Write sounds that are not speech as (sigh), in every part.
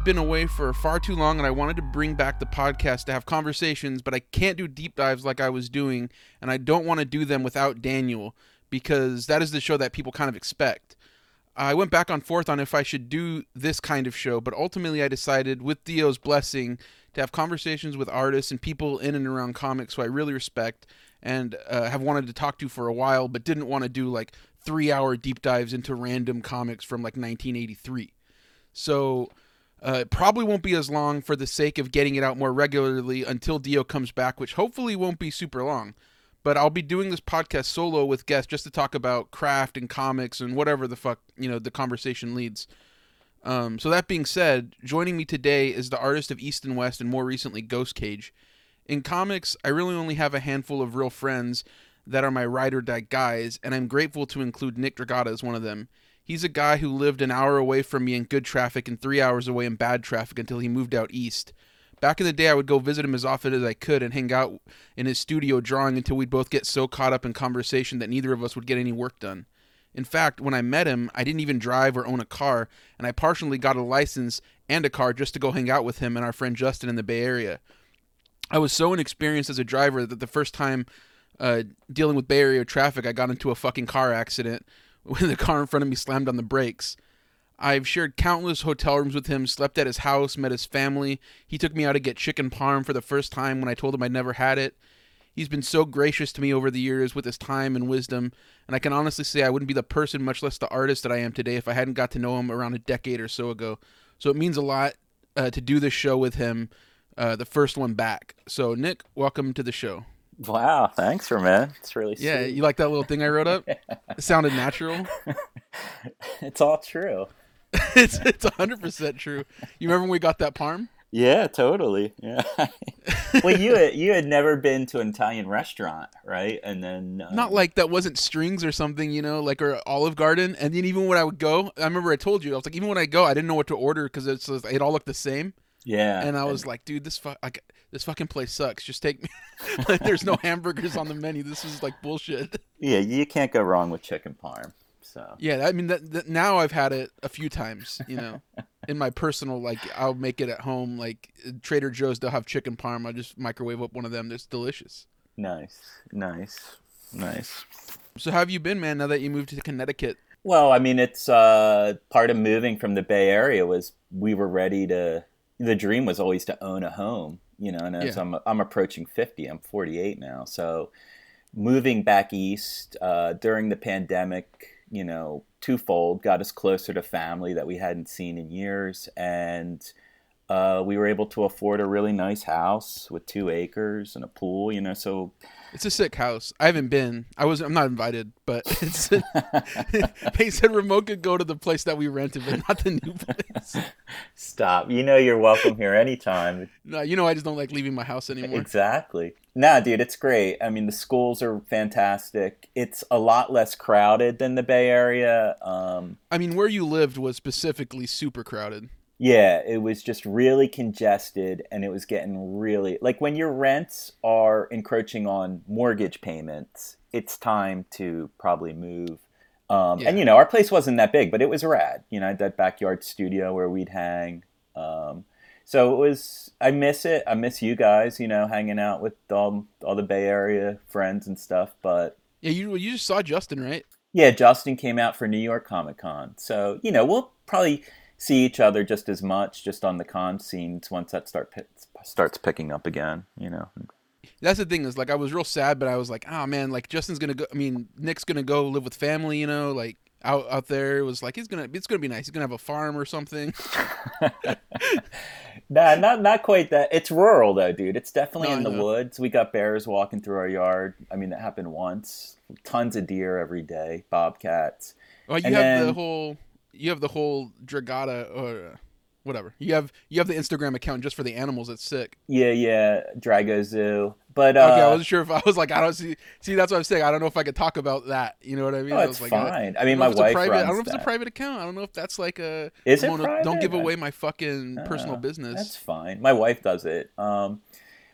I've been away for far too long and I wanted to bring back the podcast to have conversations, but I can't do deep dives like I was doing, and I don't want to do them without Daniel because that is the show that people kind of expect. I went back and forth on if I should do this kind of show, but ultimately I decided, with Theo's blessing, to have conversations with artists and people in and around comics who I really respect and uh, have wanted to talk to for a while, but didn't want to do like three hour deep dives into random comics from like 1983. So uh, it probably won't be as long for the sake of getting it out more regularly until Dio comes back, which hopefully won't be super long. But I'll be doing this podcast solo with guests just to talk about craft and comics and whatever the fuck you know the conversation leads. Um, so that being said, joining me today is the artist of East of West and more recently Ghost Cage. In comics, I really only have a handful of real friends that are my ride or die guys, and I'm grateful to include Nick Dragotta as one of them. He's a guy who lived an hour away from me in good traffic and three hours away in bad traffic until he moved out east. Back in the day, I would go visit him as often as I could and hang out in his studio drawing until we'd both get so caught up in conversation that neither of us would get any work done. In fact, when I met him, I didn't even drive or own a car, and I partially got a license and a car just to go hang out with him and our friend Justin in the Bay Area. I was so inexperienced as a driver that the first time uh, dealing with Bay Area traffic, I got into a fucking car accident (laughs) when the car in front of me slammed on the brakes. I've shared countless hotel rooms with him, slept at his house, met his family. He took me out to get chicken parm for the first time when I told him I'd never had it. He's been so gracious to me over the years with his time and wisdom, and I can honestly say I wouldn't be the person, much less the artist that I am today, if I hadn't got to know him around a decade or so ago. So it means a lot uh, to do this show with him, uh, the first one back. So, Nick, welcome to the show. Wow, thanks for man. It's really yeah. sweet. You like that little thing I wrote up? (laughs) It sounded natural. (laughs) it's all true. (laughs) it's it's hundred percent true. You remember when we got that parm? Yeah, totally. Yeah. well, you had, you had never been to an Italian restaurant, right? And then um... not like that wasn't strings or something, you know, like or Olive Garden. And then even when I would go, I remember I told you I was like, even when I go, I didn't know what to order because it's it all looked the same. Yeah. And I was and... like, dude, this fuck, like, this fucking place sucks. Just take me. (laughs) like, there's no (laughs) hamburgers on the menu. This is like bullshit. Yeah, you can't go wrong with chicken parm. So yeah, I mean that, that now I've had it a few times. You know, (laughs) in my personal like I'll make it at home. Like Trader Joe's, they'll have chicken parm. I just microwave up one of them. It's delicious. Nice, nice, nice. So how have you been, man? Now that you moved to Connecticut. Well, I mean, it's uh, part of moving from the Bay Area was we were ready to. The dream was always to own a home, you know. And as yeah. I'm I'm approaching fifty, I'm 48 now, so moving back east uh, during the pandemic you know, twofold, got us closer to family that we hadn't seen in years, and uh, we were able to afford a really nice house with two acres and a pool. You know, so it's a sick house. I haven't been. I was. I'm not invited, but (laughs) it's. (laughs) they said remote could go to the place that we rented, but not the new place. Stop. You know you're welcome here anytime. No, you know I just don't like leaving my house anymore. Exactly. Nah, dude, it's great. I mean, the schools are fantastic. It's a lot less crowded than the Bay Area. Um, I mean, where you lived was specifically super crowded. Yeah, it was just really congested and it was getting really like when your rents are encroaching on mortgage payments, it's time to probably move. Um, yeah. And you know, our place wasn't that big, but it was rad. You know, that backyard studio where we'd hang. Um, so it was. I miss it. I miss you guys. You know, hanging out with all all the Bay Area friends and stuff. But yeah, you you just saw Justin, right? Yeah, Justin came out for New York Comic Con. So you know, we'll probably see each other just as much just on the con scenes once that start starts picking up again you know? That's the thing is like i was real sad but i was like oh man like justin's gonna go i mean nick's gonna go live with family you know like out out there. It was like he's gonna it's gonna be nice. He's gonna have a farm or something. (laughs) (laughs) Nah not not quite that. It's rural though dude. It's definitely no, in the woods. We got bears walking through our yard. I mean that happened once. Tons of deer every day. Bobcats. Oh you and have then, the whole you have the whole Dragotta or whatever. You have you have the Instagram account just for the animals. It's sick. Yeah, yeah, Drago Zoo. But uh, okay, I wasn't sure if (laughs) I was like I don't see. See, that's what I'm saying. I don't know if I could talk about that. You know what I mean? Oh, I it's like, fine. I, I mean, my wife private, runs I don't know if that. it's a private account. I don't know if that's like a. Is it private? Don't give away my fucking uh, personal business. That's fine. My wife does it. Um,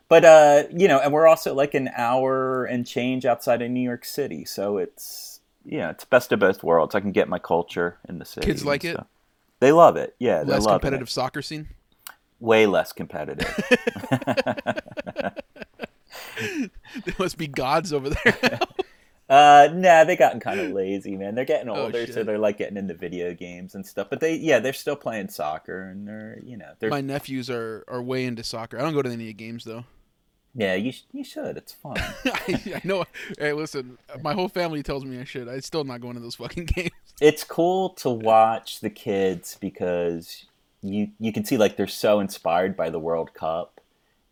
but uh, you know, and we're also like an hour and change outside of New York City, so it's yeah, it's best of both worlds. I can get my culture in the city. Kids like it. They love it. Yeah, less competitive it. soccer scene. Way less competitive. (laughs) (laughs) there must be gods over there. Uh, nah, they gotten kind of lazy, man. They're getting oh, older, oh, so they're like getting into video games and stuff. But they, yeah, they're still playing soccer, and they're, you know, they're. My nephews are are way into soccer. I don't go to any of the games though. Yeah, you you should. It's fun. (laughs) I, I, know. Hey, listen, my whole family tells me I should. I'm still not going to those fucking (laughs) games. It's cool to watch the kids because you you can see like they're so inspired by the World Cup,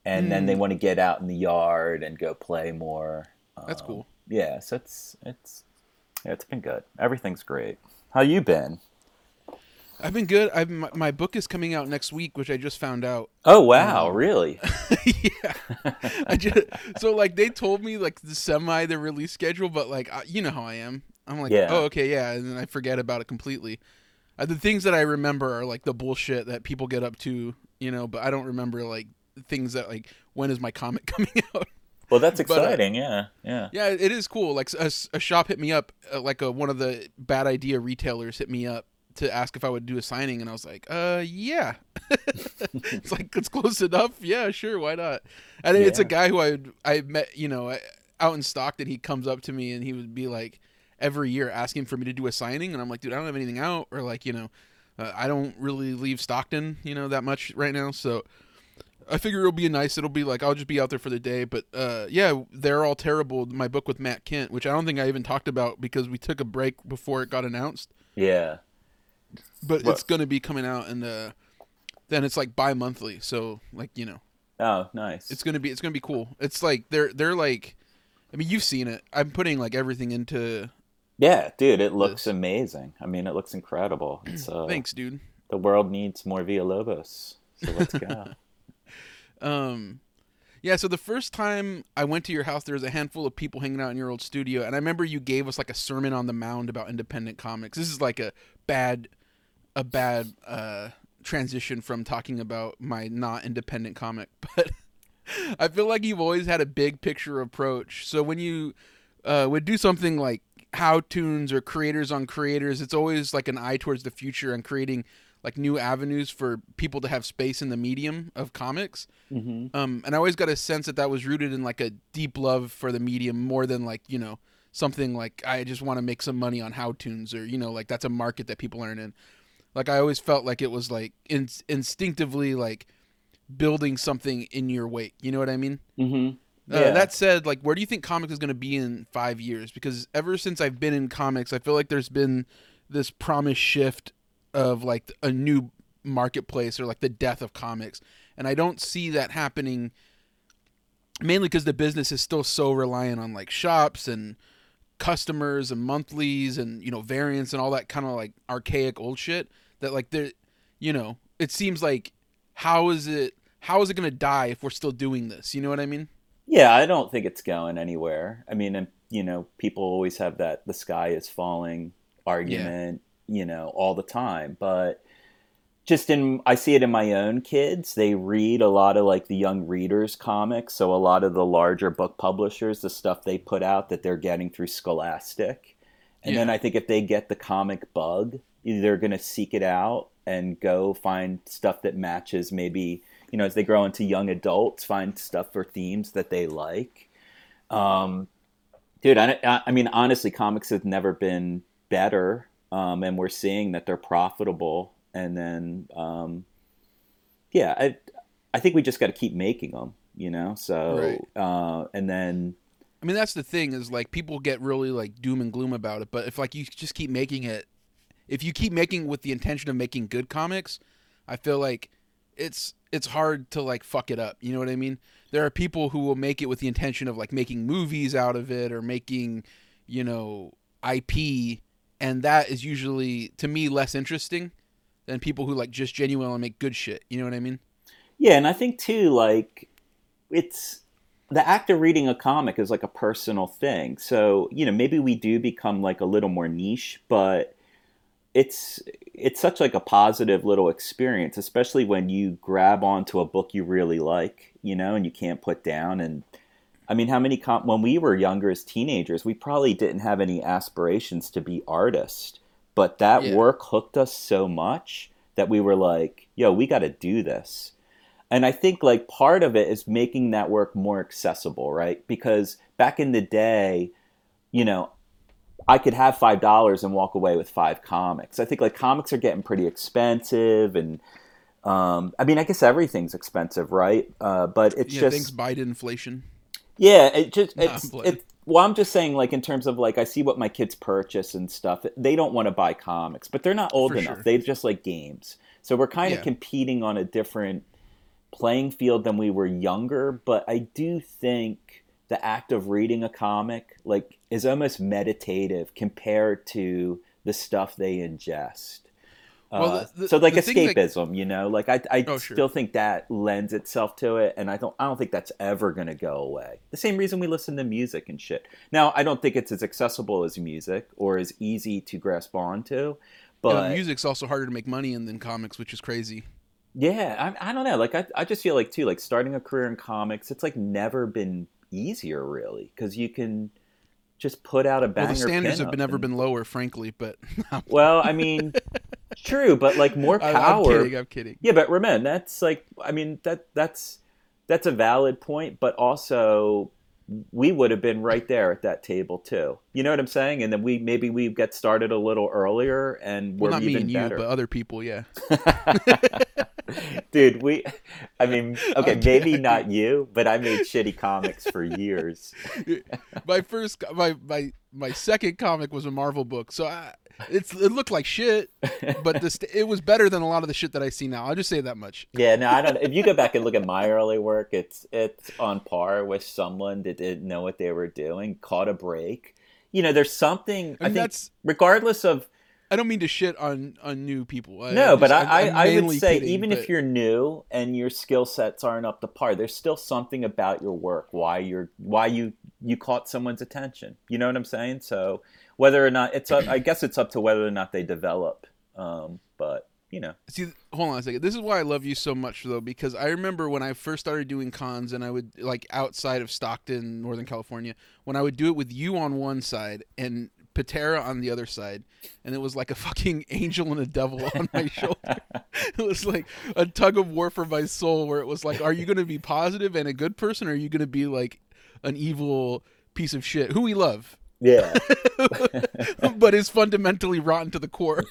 and mm. then they mm. want to get out in the yard and go play more. That's um, cool yeah, so it's it's yeah, it's been good. Everything's great. How you been? I've been good. I've my, my, book is coming out next week, which I just found out. Oh wow, um, really? (laughs) yeah. I just so like they told me like the semi the release schedule, but like I, you know how I am. I'm like, yeah. oh okay, yeah, and then I forget about it completely. Uh, the things that I remember are like the bullshit that people get up to, you know, but I don't remember like things that like when is my comic (laughs) coming out. Well, that's exciting. But, uh, yeah, yeah, yeah. It is cool. Like a, a shop hit me up, uh, like a, one of the bad idea retailers hit me up to ask if I would do a signing, and I was like, uh, yeah. (laughs) it's like it's close enough. Yeah, sure, why not? And yeah. it's a guy who I I met, you know, out in Stockton. He comes up to me and he would be like, every year asking for me to do a signing, and I'm like, dude, I don't have anything out, or like, you know, uh, I don't really leave Stockton, you know, that much right now, so I figure it'll be nice. It'll be like I'll just be out there for the day. But uh, yeah, they're all terrible. My book with Matt Kindt, which I don't think I even talked about because we took a break before it got announced. Yeah, but well, it's gonna be coming out, and uh, then it's like bi-monthly. So like you know. Oh, nice. It's gonna be it's gonna be cool. It's like they're they're like, I mean, you've seen it. I'm putting like everything into. Yeah, dude, it looks this. amazing. I mean, it looks incredible. Uh, Thanks, dude. The world needs more Villalobos. So let's go. (laughs) Um, yeah, so the first time I went to your house, there was a handful of people hanging out in your old studio, and I remember you gave us like a sermon on the mound about independent comics. This is like a bad, a bad uh, transition from talking about my not independent comic, (laughs) but I feel like you've always had a big picture approach. So when you uh, would do something like Howtoons or creators on creators, it's always like an eye towards the future and creating like new avenues for people to have space in the medium of comics. Mm-hmm. Um, and I always got a sense that that was rooted in like a deep love for the medium more than like you know something like I just want to make some money on Howtoons or you know like that's a market that people aren't in. Like I always felt like it was like in- instinctively like building something in your wake. You know what I mean? Mm-hmm. Uh, yeah. Uh, that said, like, where do you think comics is going to be in five years? Because ever since I've been in comics, I feel like there's been this promise shift of like a new marketplace or like the death of comics. And I don't see that happening mainly because the business is still so reliant on like shops and customers and monthlies and you know variants and all that kind of like archaic old shit that like there you know it seems like how is it how is it going to die if we're still doing this you know what i mean yeah i don't think it's going anywhere i mean and you know people always have that the sky is falling argument you know, all the time. But just in, I see it in my own kids. They read a lot of like the young readers comics. So a lot of the larger book publishers, the stuff they put out that they're getting through Scholastic. And yeah. then I think if they get the comic bug, they're going to seek it out and go find stuff that matches maybe, you know, as they grow into young adults, find stuff for themes that they like. Um, dude, I, I mean, honestly, comics have never been better um, and we're seeing that they're profitable. And then, um, yeah, I I think we just got to keep making them, you know. So, right. uh, and then. I mean, that's the thing is like people get really like doom and gloom about it, but if like you just keep making it, if you keep making with the intention of making good comics, I feel like it's it's hard to like fuck it up. You know what I mean? There are people who will make it with the intention of like making movies out of it or making, you know, IP and that is usually to me less interesting than people who like just genuinely make good shit. You know what I mean? Yeah, and I think too, like it's the act of reading a comic is like a personal thing. So you know, maybe we do become like a little more niche, but it's it's such like a positive little experience, especially when you grab onto a book you really like, you know, and you can't put down and I mean, how many com- when we were younger as teenagers, we probably didn't have any aspirations to be artists, but that yeah. work hooked us so much that we were like, yo, we got to do this. And I think like part of it is making that work more accessible, right? Because back in the day, you know, I could have five dollars and walk away with five comics. I think like comics are getting pretty expensive, and um, I mean, I guess everything's expensive, right? Uh, but it's yeah, just thanks Biden inflation. Yeah, it just Nah, it's I'm it. Well, I'm just saying, like in terms of like I see what my kids purchase and stuff. They don't want to buy comics, but they're not old For enough. sure. They just like games. So we're kind of competing on a different playing field than we were younger. But I do think the act of reading a comic like is almost meditative compared to the stuff they ingest. Well, Uh, the- the- so like thing that- escapism, you know, like I, I Oh, sure. still think that lends itself to it, and I don't, I don't think that's ever going to go away. The same reason we listen to music and shit. Now, I don't think it's as accessible as music or as easy to grasp onto, You know, but music's also harder to make money in than comics, which is crazy. yeah, I, I don't know. Like I, I just feel like too, like starting a career in comics, it's like never been easier really because you can just put out a banger. Well, the standards have never and- been lower, frankly. But (laughs) (laughs) Well, I mean, (laughs) true, but like more power. I'm kidding. I'm kidding. Yeah, but Ramon, that's like I mean that that's that's a valid point, but also we would have been right there at that table too. You know what I'm saying? And then we maybe we get started a little earlier and we're Well, not me even and you, better. but other people. Yeah. (laughs) Dude, we I mean, (laughs) okay, maybe not you, but I made shitty comics for years. (laughs) my first, my my my second comic was a Marvel book, so I, it's it looked like shit, but the st- it was better than a lot of the shit that I see now. I'll just say that much. Yeah, no, I don't. If you go back and look at my early work, it's it's on par with someone that didn't know what they were doing, caught a break. You know, there's something. I I, think, that's regardless of I don't mean to shit on on new people. I, no, I'm but just- I, I, I would say kidding, even but- if you're new and your skill sets aren't up to par, there's still something about your work why you're why you you caught someone's attention. You know what I'm saying? So whether or not it's up, I guess it's up to whether or not they develop. Um, but you know, See, hold on a second. This is why I love you so much, though, because I remember when I first started doing cons, and I would like outside of Stockton, Northern California, when I would do it with you on one side and Pitarra on the other side, and it was like a fucking (laughs) angel and a devil on my shoulder. (laughs) It was like a tug of war for my soul, where it was like, are you going to be positive and a good person, or are you going to be like an evil piece of shit who we love, yeah. (laughs) but is fundamentally rotten to the core?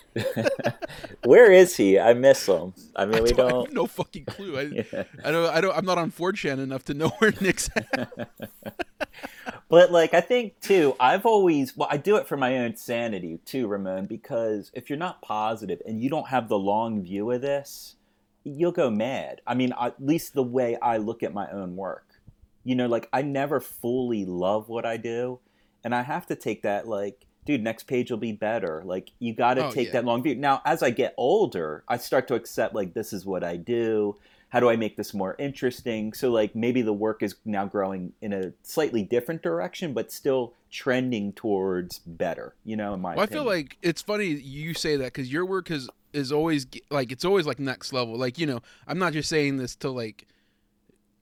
Where is he? I miss him. I mean, we I don't. have no fucking clue. I, Yeah. I don't. I don't. I'm not on 4chan enough to know where Nick's at. But like I think too, I've always well, I do it for my own sanity too, Ramon, because if you're not positive and you don't have the long view of this, you'll go mad. I mean, at least the way I look at my own work. You know, like I never fully love what I do, and I have to take that like, dude, next page will be better. Like you got to Oh, take yeah. that long view. Now, as I get older, I start to accept like this is what I do how do I make this more interesting? So like maybe the work is now growing in a slightly different direction, but still trending towards better. You know, in my Well, I feel like it's funny you say that because your work is is always like it's always like next level. Like you know, I'm not just saying this to like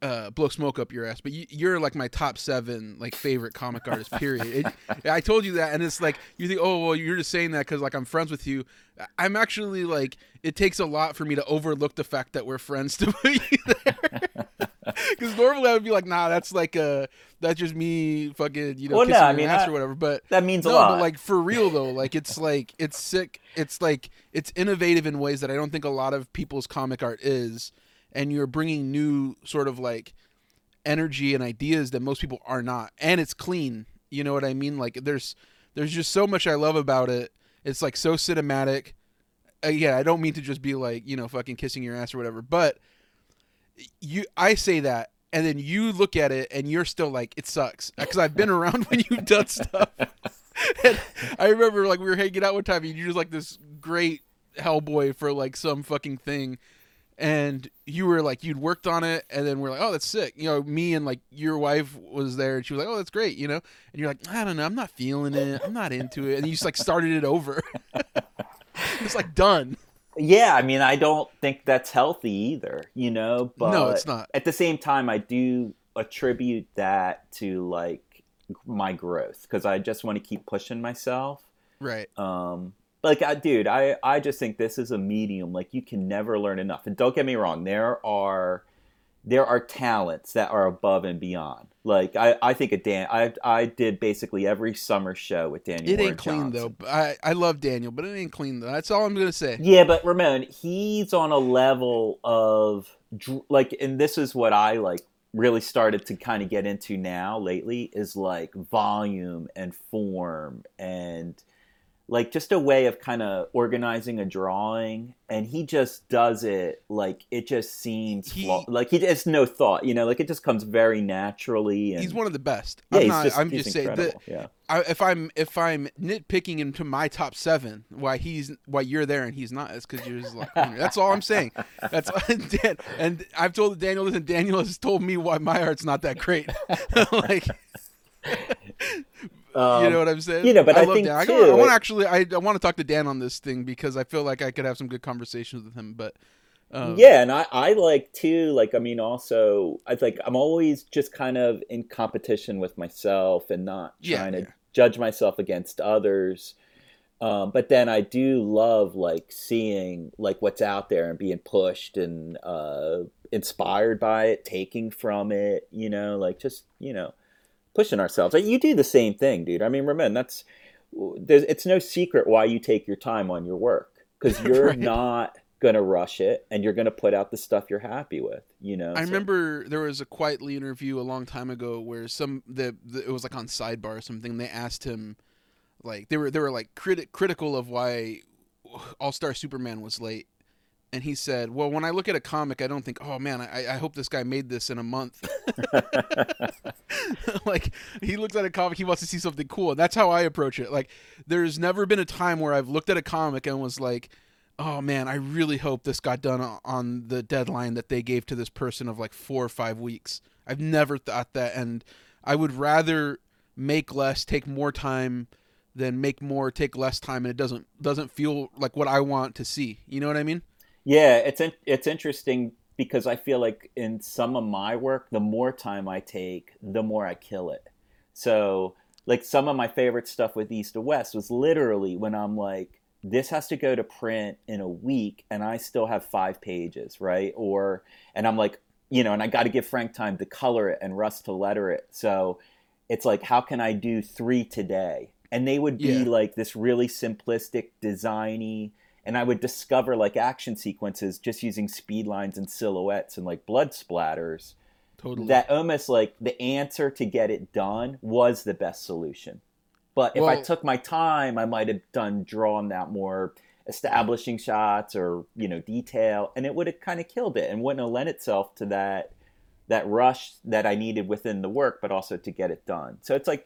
uh, blow smoke up your ass, but you, you're like my top seven like favorite comic artist. Period. It, (laughs) I told you that, and it's like you think, oh well, you're just saying that because like I'm friends with you. I'm actually like it takes a lot for me to overlook the fact that we're friends to put you (laughs) there. (laughs) Because normally I would be like, nah, that's like uh that's just me fucking you know Well, no, kissing I mean, ass I- or whatever. But that means a no, lot. but like for real though, like it's like it's sick. It's like it's innovative in ways that I don't think a lot of people's comic art is, and you're bringing new sort of like energy and ideas that most people are not, and it's clean. You know what I mean? Like there's there's just so much I love about it. It's like so cinematic. Uh, yeah, I don't mean to just be like you know fucking kissing your ass or whatever, but you I say that and then you look at it and you're still like it sucks because I've been (laughs) around when you've done stuff. (laughs) and I remember like we were hanging out one time and you're just like this great Hellboy for like some fucking thing. And you were like you'd worked on it, and then we're like, "Oh, that's sick." You know, me and like your wife was there, and she was like, "Oh, that's great," you know. And you're like, "I don't know, I'm not feeling it. I'm not into it." And you just like started it over. (laughs) it's like done. yeah, I mean, I don't think that's healthy either. You know, but No, it's not. At the same time, I do attribute that to like my growth because I just want to keep pushing myself. Right. Um, like I, dude i i just think this is a medium like you can never learn enough. And don't get me wrong there are there are talents that are above and beyond. Like i i think of dan i i did basically every summer show with daniel it ain't clean Johnson. though. I i love daniel but it ain't clean though. That's all i'm gonna say. Yeah but ramon he's on a level of like and this is what i like really started to kind of get into now lately is like volume and form and like just a way of kind of organizing a drawing and he just does it like it just seems He- flaw- like he has no thought you know like it just comes very naturally and he's one of the best. Yeah, i'm not just, i'm just saying that yeah. I, if i'm if i'm nitpicking into my top seven why he's why you're there and he's not it's because you're just like that's all i'm saying. That's (laughs) Dan, and i've told daniel this and daniel has told me why my art's not that great. (laughs) Like (laughs) Um, you know what I'm saying? you know, but I love think, Dan. I, too, I want to actually, I, I want to talk to Dan on this thing because I feel like I could have some good conversations with him. But um, yeah and I, I like too like i mean also i think i'm always just kind of in competition with myself and not Yeah, trying to judge myself against others um, but then i do love like seeing like what's out there and being pushed and uh, inspired by it taking from it you know like just you know pushing ourselves you do the same thing dude i mean remember that's there's, it's no secret why you take your time on your work because (laughs) you're Right. not going to rush it and you're going to put out the stuff you're happy with you know I So- remember there was a Quitely interview a long time ago where some the, the it was like on sidebar or something. They asked him like they were they were like criti- critical of why All Star Superman was late. And he said, "Well, when I look at a comic, I don't think, oh man, I, I hope this guy made this in a month. (laughs) (laughs) like he looks at a comic, he wants to see something cool. And that's how I approach it. Like there's never been a time where I've looked at a comic and was like, oh man, I really hope this got done on the deadline that they gave to this person of like four or five weeks. I've never thought that, and I would rather make less, take more time than make more, take less time, and it doesn't doesn't feel like what I want to see. You know what I mean? Yeah, it's in, it's interesting because I feel like in some of my work, the more time I take, the more I kill it. So, like some of my favorite stuff with East of West was literally when I'm like, this has to go to print in a week, and I still have five pages, right? Or, and I'm like, you know, and I got to give Frank time to color it and Russ to letter it. So, it's like, how can I do three today? And they would be Yeah. like this really simplistic, designy, and I would discover like action sequences just using speed lines and silhouettes and like blood splatters Totally. that almost like the answer to get it done was the best solution. But if I took my time, I might have done drawn out more establishing shots or you know detail, and it would have kind of killed it and wouldn't have lent itself to that that rush that I needed within the work, but also to get it done. So it's like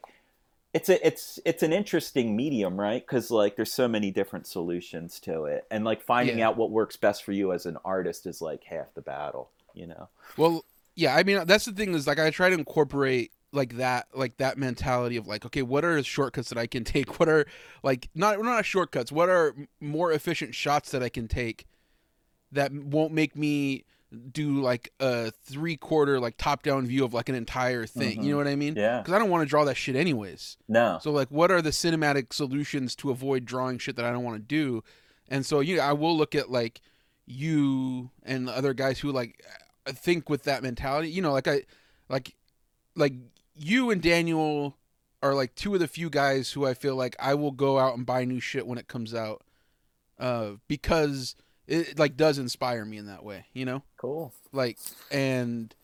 it's a it's it's an interesting medium, right? Because like there's so many different solutions to it, and like finding Yeah. out what works best for you as an artist is like half the battle, you know. Well, yeah, I mean that's the thing is like I try to incorporate like that like that mentality of like okay, what are shortcuts that I can (laughs) take? What are like not not shortcuts? What are more efficient shots that I can take that won't make me do like a three quarter like top down view of like an entire thing? You know what I mean? Yeah. Because I don't want to draw that shit anyways. No. So like, what are the cinematic solutions to avoid drawing shit that I don't want to do? And so you, know, I will look at like you and the other guys who like think with that mentality. You know, like I, like, like you and Daniel are like two of the few guys who I feel like I will go out and buy new shit when it comes out, uh, because it like does inspire me in that way. You know, Cool. like and.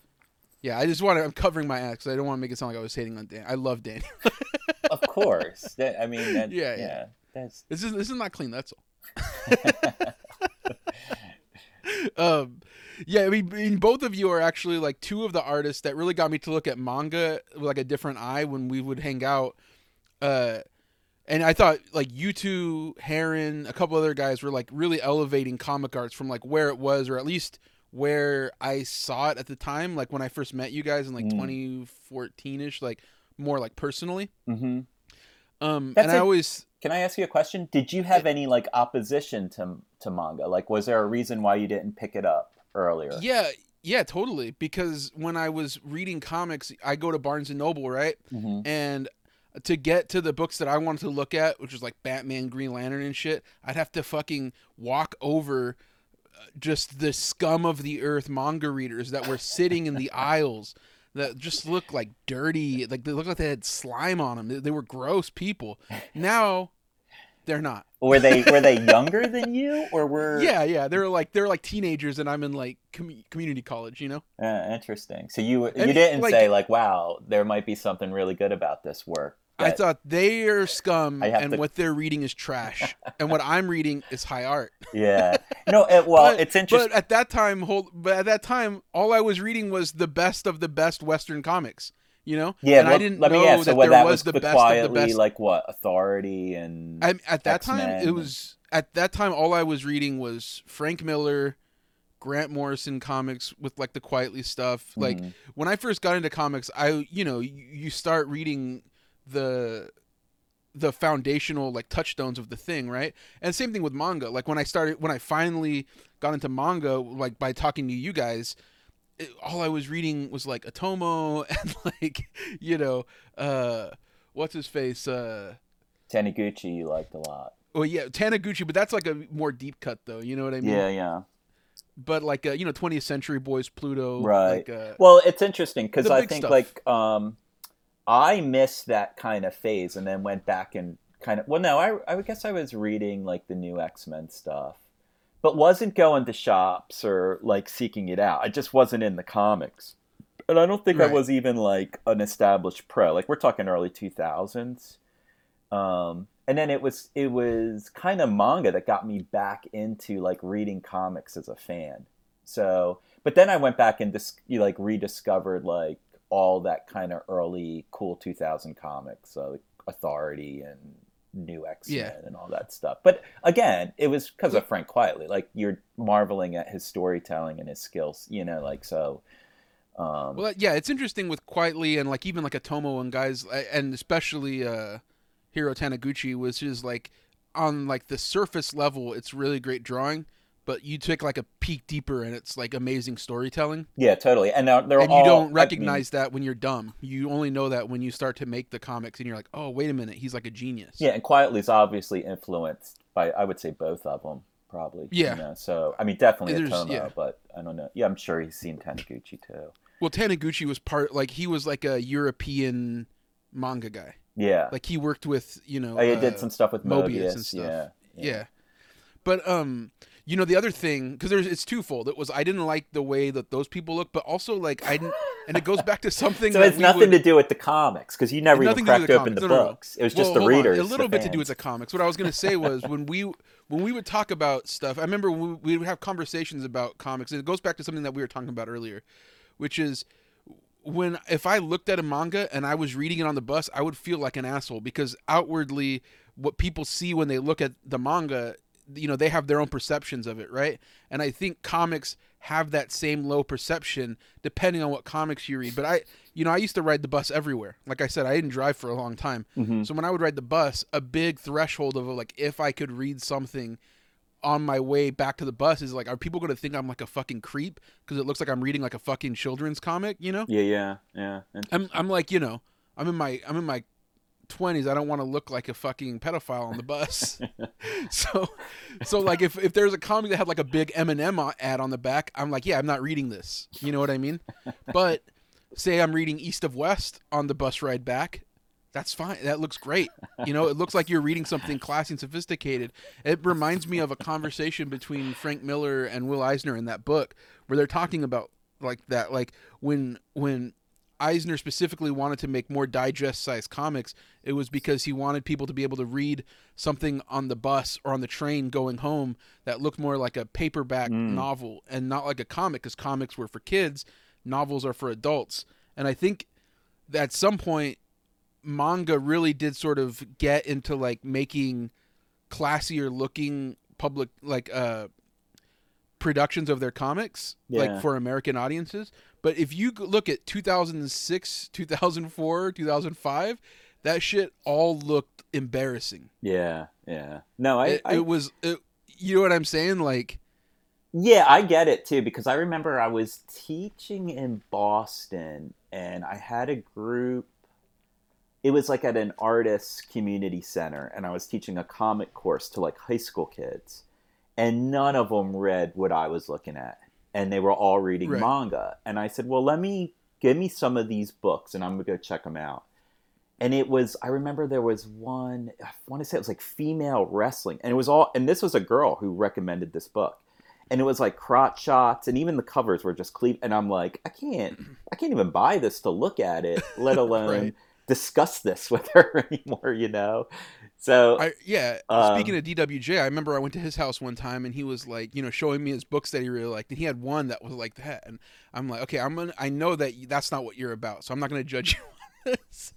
Yeah, I just want to. I'm covering my ass 'cause I don't want to make it sound like I was hating on Dan. I love Dan. (laughs) of course. That, I mean, that, Yeah, yeah, yeah. That's This is this is not clean. That's all. (laughs) (laughs) um, yeah, I mean, I mean, both of you are actually like two of the artists that really got me to look at manga with like a different eye when we would hang out. Uh, and I thought like you two, Heron, a couple other guys were like really elevating comic arts from like where it was, or at least where I saw it at the time. Like when I first met you guys in like Mm. 2014 ish, like more like personally. hmm Um, That's and I a- always Can I ask you a question? Did you have any like opposition to to manga? Like, was there a reason why you didn't pick it up earlier? Yeah, yeah, totally. Because when I was reading comics, I go to Barnes and Noble, right? hmm And to get to the books that I wanted to look at, which was like Batman, Green Lantern, and shit, I'd have to fucking walk over uh, just the scum of the earth manga readers that were sitting in the (laughs) aisles that just looked like dirty, like they looked like they had slime on them. They, they were gross people. Now they're not. Were they were they (laughs) younger than you, or were? Yeah, yeah. They're like they're like teenagers, and I'm in like com- community college. You know. Uh, interesting. So you you and, didn't like, say like, "Wow, there might be something really good about this work." I thought they are scum, and to... what they're reading is trash, and what I'm reading is high art. yeah. No. It, (laughs) well, but, it's interesting. But at that time, hold. But at that time, all I was reading was the best of the best Western comics you know yeah and well, i didn't let know me ask, that so there that was, was the, the best quietly of the best like what authority and I, at that X-Men time it was at that time all i was reading was frank miller grant morrison comics with like the Quitely stuff like mm-hmm. when i first got into comics i you know you, you start reading the the foundational like touchstones of the thing right and same thing with manga like when i started when i finally got into manga like by talking to you guys it, all I was reading was like Otomo (laughs) and like you know uh what's his face uh Taniguchi you liked a lot. Well, yeah, Taniguchi, but that's like a more deep cut though. You know what I mean? Yeah, yeah. But like uh, you know, 20th Century Boys, Pluto. Right. Like, uh, well, it's interesting because I think stuff. like um, I missed that kind of phase and then went back and kind of. Well, no, I I guess I was reading like the new X Men stuff but wasn't going to shops or like seeking it out. I just wasn't in the comics. And I don't think right. I was even like an established pro. Like we're talking early 2000s. Um, and then it was it was kind of manga that got me back into like reading comics as a fan. So, but then I went back and dis- like rediscovered like all that kind of early cool 2000 comics, like Authority and new X Men yeah. and all that stuff. But again, it was because of Frank Quitely. Like you're marveling at his storytelling and his skills. You know, like so. Um, well, yeah, it's interesting with Quietly and like even like Otomo and guys, and especially uh, Jiro Taniguchi, which is like on like the surface level, it's really great drawing but you take like a peek deeper and it's like amazing storytelling. Yeah, totally. And they're, they're and all, you don't recognize I mean, that when you're dumb. You only know that when you start to make the comics and you're like, oh, wait a minute, he's like a genius. Yeah, and Quitely is obviously influenced by I would say both of them probably. Yeah. You know? So I mean, definitely Otomo, yeah. but I don't know. Yeah, I'm sure he's seen Taniguchi too. Well, Taniguchi was part like he was like a European manga guy. Yeah. Like he worked with you know. I uh, did some stuff with Mobius, Moebius and stuff. Yeah. yeah. yeah. But um you know the other thing because there's it's twofold. It was i didn't like the way that those people look but also like i didn't and it goes back to something so it's nothing would, to do with the comics because you never even cracked the open the no, books no, it was just well, the readers on. a little bit to do with the comics. What i was going to say was (laughs) when we when we would talk about stuff i remember we, we would have conversations about comics and it goes back to something that we were talking about earlier which is when if i looked at a manga and i was reading it on the bus i would feel like an asshole because outwardly what people see when they look at the manga you know they have their own perceptions of it right? And i think comics have that same low perception depending on what comics you read. But i you know i used to ride the bus everywhere. Like i said i didn't drive for a long time. Mm-hmm. so when i would ride the bus a big threshold of like if i could read something on my way back to the bus is like are people going to think i'm like a fucking creep because it looks like i'm reading like a fucking children's comic you know? Yeah yeah yeah. I'm, I'm like you know i'm in my i'm in my 20s i don't want to look like a fucking pedophile on the bus. (laughs) (laughs) So so like if, if there's a comic that had like a big eminem ad on the back i'm like yeah i'm not reading this. You know what i mean? But say i'm reading east of west on the bus ride back that's fine that looks great. You know it looks like you're reading something classy and sophisticated. It reminds me of a conversation between frank miller and will eisner in that book where they're talking about like that like when when Eisner specifically wanted to make more digest sized comics, it was because he wanted people to be able to read something on the bus or on the train going home that looked more like a paperback mm. novel and not like a comic, because comics were for kids, novels are for adults. And I think that at some point, manga really did sort of get into like making classier looking public, like, uh, productions of their comics, yeah. like for American audiences but if you look at 2006, 2004, 2005, that shit all looked embarrassing. Yeah, yeah. No, I. It, I, it was. It, you know what I'm saying? Like. Yeah, I get it too because I remember I was teaching in Boston and I had a group it was like at an artist's community center, and I was teaching a comic course to like high school kids, and none of them read what I was looking at, and they were all reading right. manga. And I said, "Well, let me give me some of these books, and I'm gonna go check them out." And it was, I remember there was one, I want to say it was like female wrestling, and it was all, and this was a girl who recommended this book and it was like crotch shots and even the covers were just clean and i'm like i can't (clears throat) i can't even buy this to look at it let (laughs) alone right. Discuss this (laughs) with her anymore you know so I, yeah um, speaking of dwj i remember i went to his house one time and he was like you know showing me his books that he really liked and he had one that was like that and i'm like okay i'm gonna i know that that's not what you're about so i'm not gonna judge (laughs) you on this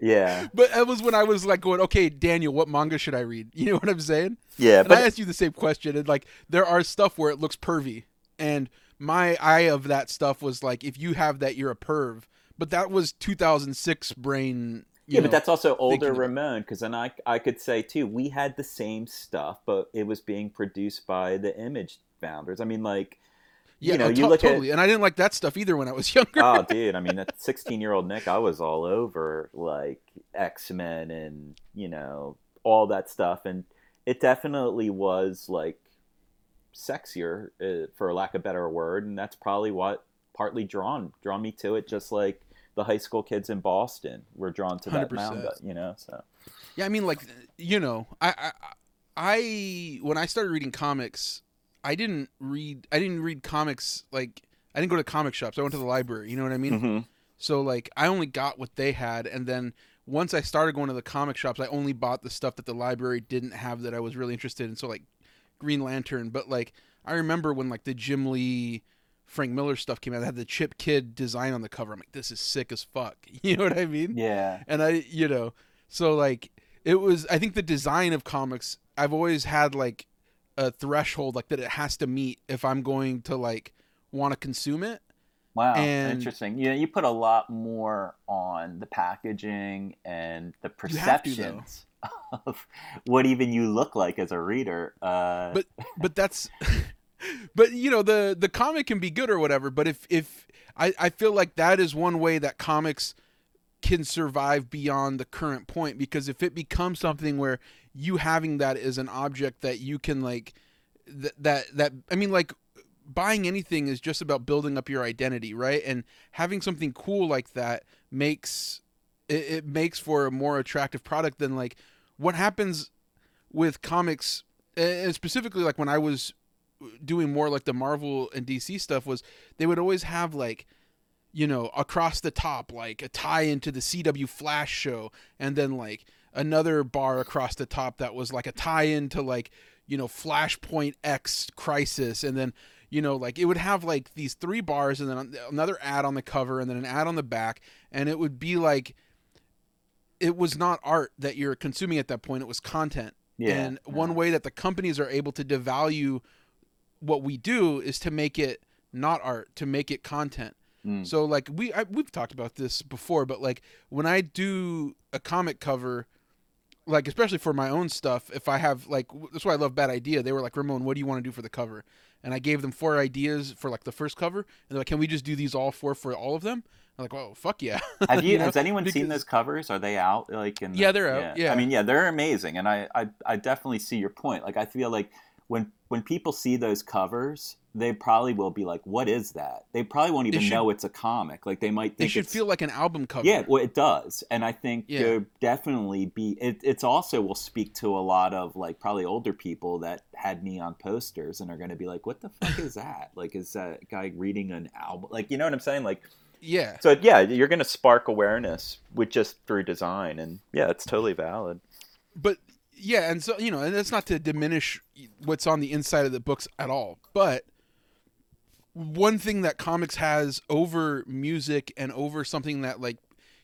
yeah. But that was when I was like going, okay, Daniel, what manga should I read? (laughs) You know what I'm saying? Yeah. And but I asked you the same question, and like there are stuff where it looks pervy, and my eye of that stuff was like, if you have that, you're a perv. But that was 2006 brain. yeah, know, but that's also older Ramon, because then I I could say too, we had the same stuff, but it was being produced by the Image founders. I mean, like yeah, you know, you look totally. At, and I didn't like that stuff either when I was (laughs) younger. oh, dude! I mean, that sixteen-year-old Nick, I was all over like X Men and you know all that stuff, and it definitely was like sexier, uh, for lack of a better word, and that's probably what partly drawn drawn me to it. Just like the high school kids in Boston were drawn to that 100%. manga, you know. So yeah, I mean, like you know, I, I I when I started reading comics I didn't read I didn't read comics like I didn't go to comic shops. I went to the library. You know what I mean? Mm-hmm. So like I only got what they had, and then once I started going to the comic shops, I only bought the stuff that the library didn't have that I was really interested in. So like Green Lantern, but like I remember when like the Jim Lee, Frank Miller stuff came out, that had the Chip Kidd design on the cover. I'm like, this is sick as fuck. (laughs) You know what I mean? Yeah. And I, you know, so like it was. I think the design of comics. I've always had like a threshold like that it has to meet if I'm going to like want to consume it. Wow, and interesting. Yeah, you put a lot more on the packaging and the perceptions to, (laughs) of what even you look like as a reader. Uh... But but that's (laughs) but you know the the comic can be good or whatever. But if if I I feel like that is one way that comics can survive beyond the current point because if it becomes something where you having that is an object that you can like th- that that I mean like buying anything is just about building up your identity, right? And having something cool like that makes it, it makes for a more attractive product than like what happens with comics and specifically like when I was doing more like the Marvel and DC stuff was they would always have like you know across the top like a tie into the CW Flash show and then like another bar across the top that was like a tie-in to like you know Flashpoint X Crisis, and then you know like it would have like these three bars, and then another ad on the cover, and then an ad on the back, and it would be like it was not art that you're consuming at that point; it was content. Yeah, and one way that the companies are able to devalue what we do is to make it not art, to make it content. Mm. So like we I, we've talked about this before, but like when I do a comic cover, like especially for my own stuff if i have like that's why i love bad idea they were like ramon what do you want to do for the cover and i gave them four ideas for like the first cover and they're like can we just do these all four for all of them i'm like oh fuck yeah (laughs) have you, you know? has anyone because... seen those covers are they out like in the... yeah they're out yeah. yeah i mean yeah they're amazing and I, I i definitely see your point like i feel like when when people see those covers they probably will be like, "What is that?" They probably won't even should, know it's a comic. Like they might think it should feel like an album cover. Yeah, well, it does, and I think yeah. there definitely be. It, it's also will speak to a lot of like probably older people that had neon posters and are going to be like, "What the fuck is that?" Like, is that guy reading an album? Like, you know what I'm saying? Like, yeah. So yeah, you're going to spark awareness with just through design, and yeah, it's totally valid. But yeah, and so you know, and that's not to diminish what's on the inside of the books at all, but one thing that comics has over music and over something that like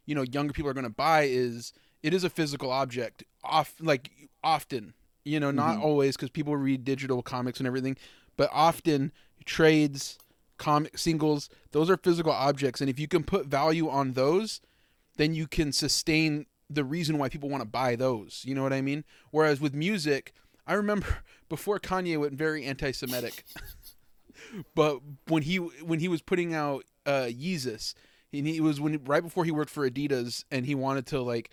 you know younger people are going to buy is it is a physical object off like often you know not mm-hmm. always because people read digital comics and everything but often trades comic singles those are physical objects and if you can put value on those then you can sustain the reason why people want to buy those you know what i mean whereas with music i remember (laughs) before kanye went very anti-semitic (laughs) but when he when he was putting out uh, Yeezus, And he was when right before he worked for Adidas, and he wanted to like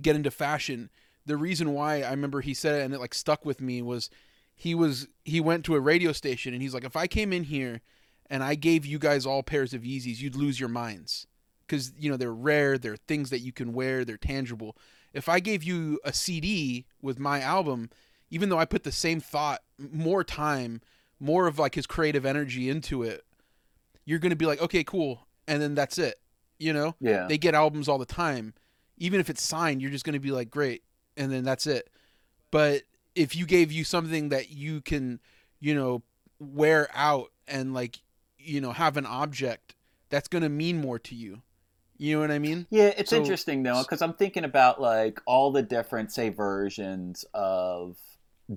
get into fashion. The reason why I remember he said it and it like stuck with me was he was he went to a radio station and he's like, if I came in here and I gave you guys all pairs of Yeezys, you'd lose your minds because you know they're rare, they're things that you can wear, they're tangible. If I gave you a CD with my album, even though I put the same thought, more time, more of like his creative energy into it, you're gonna be like, okay, cool, and then that's it. You know, yeah. They get albums all the time, even if it's signed, you're just gonna be like, great, and then that's it. But if you gave you something that you can, you know, wear out and like, you know, have an object that's gonna mean more to you. You know what I mean? Yeah, it's so, interesting though because I'm thinking about like all the different say versions of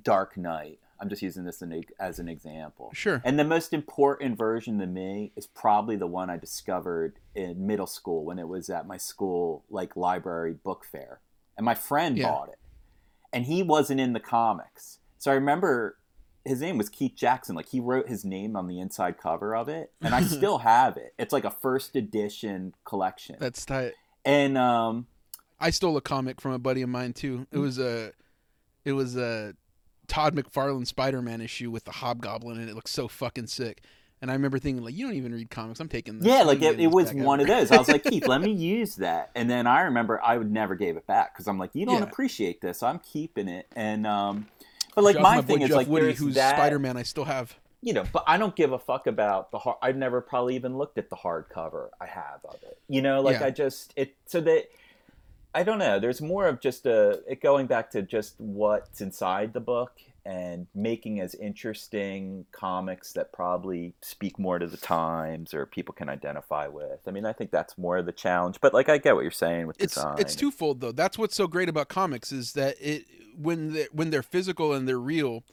Dark Knight. I'm just using this as an example. Sure. And the most important version to me is probably the one I discovered in middle school when it was at my school like library book fair, and my friend yeah. bought it, and he wasn't in the comics. So I remember his name was Keith Jackson. Like he wrote his name on the inside cover of it, and I (laughs) still have it. It's like a first edition collection. That's tight. And um, I stole a comic from a buddy of mine too. It was a, it was a Todd McFarlane Spider Man issue with the Hobgoblin, and it looks so fucking sick. And I remember thinking, like, you don't even read comics. I'm taking this. Yeah, like it, it was one of those. I was like, Keith, let me (laughs) use that. And then I remember I would never gave it back because I'm like, you don't yeah. appreciate this. I'm keeping it. And um, but like Jeff, my, my thing is Jeff like Woody, who's Spider Man, I still have. You know, but I don't give a fuck about the hard. I've never probably even looked at the hardcover I have of it. You know, like yeah. I just it so that I don't know. There's more of just a it going back to just what's inside the book and making as interesting comics that probably speak more to the times or people can identify with. I mean, I think that's more of the challenge. But like, I get what you're saying with it's, design. It's twofold though. That's what's so great about comics is that it when they when they're physical and they're real,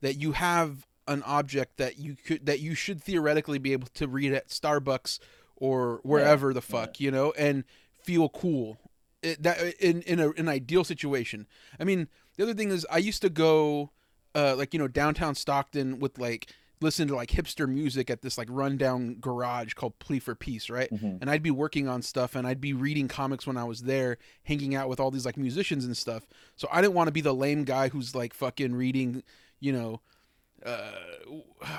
that you have an object that you could that you should theoretically be able to read at Starbucks or wherever yeah, the fuck yeah. you know and feel cool. It, that in in a, an ideal situation. I mean, the other thing is I used to go, uh, like you know downtown Stockton with like listen to like hipster music at this like rundown garage called Plea for Peace, right? Mm-hmm. And I'd be working on stuff and I'd be reading comics when I was there, hanging out with all these like musicians and stuff. So I didn't want to be the lame guy who's like fucking reading, you know, uh,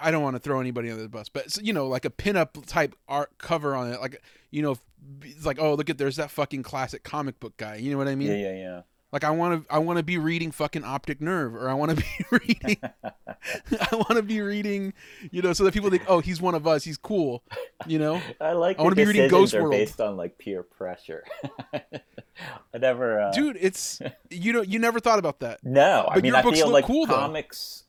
I don't want to throw anybody under the bus, but you know, like a pinup type art cover on it, like you know, it's like oh look at there's that fucking classic comic book guy. You know what I mean? Yeah, yeah, yeah. Like I want to, I want to be reading fucking Optic Nerve, or I want to be (laughs) reading, I want to be reading, you know, so that people think, oh, he's one of us, he's cool, you know. I like. I want to be reading Ghost World based on like peer pressure. (laughs) I never, uh... dude. It's you know, you never thought about that. No, but I mean, your I feel like cool, comics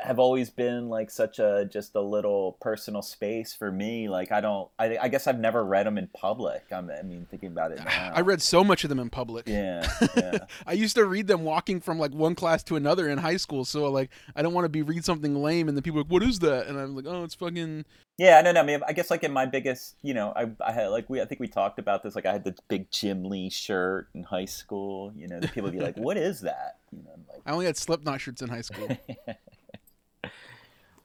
have always been like such a just a little personal space for me. Like I don't, I, I guess I've never read them in public. I'm, i mean, thinking about it (sighs) now. I read so much of them in public. Yeah, (laughs) yeah. I used to read them walking from like one class to another in high school. So like, I don't want to be read something lame, and then people are like, "What is that?" And I'm like, "Oh, it's fucking." Yeah, no, no. I mean, I guess like in my biggest, you know, I, I had like we, I think we talked about this. Like, I had the big Jim Lee shirt in high school. You know, people would be like, (laughs) "What is that?" You know, like I only had Slipknot shirts in high school. (laughs)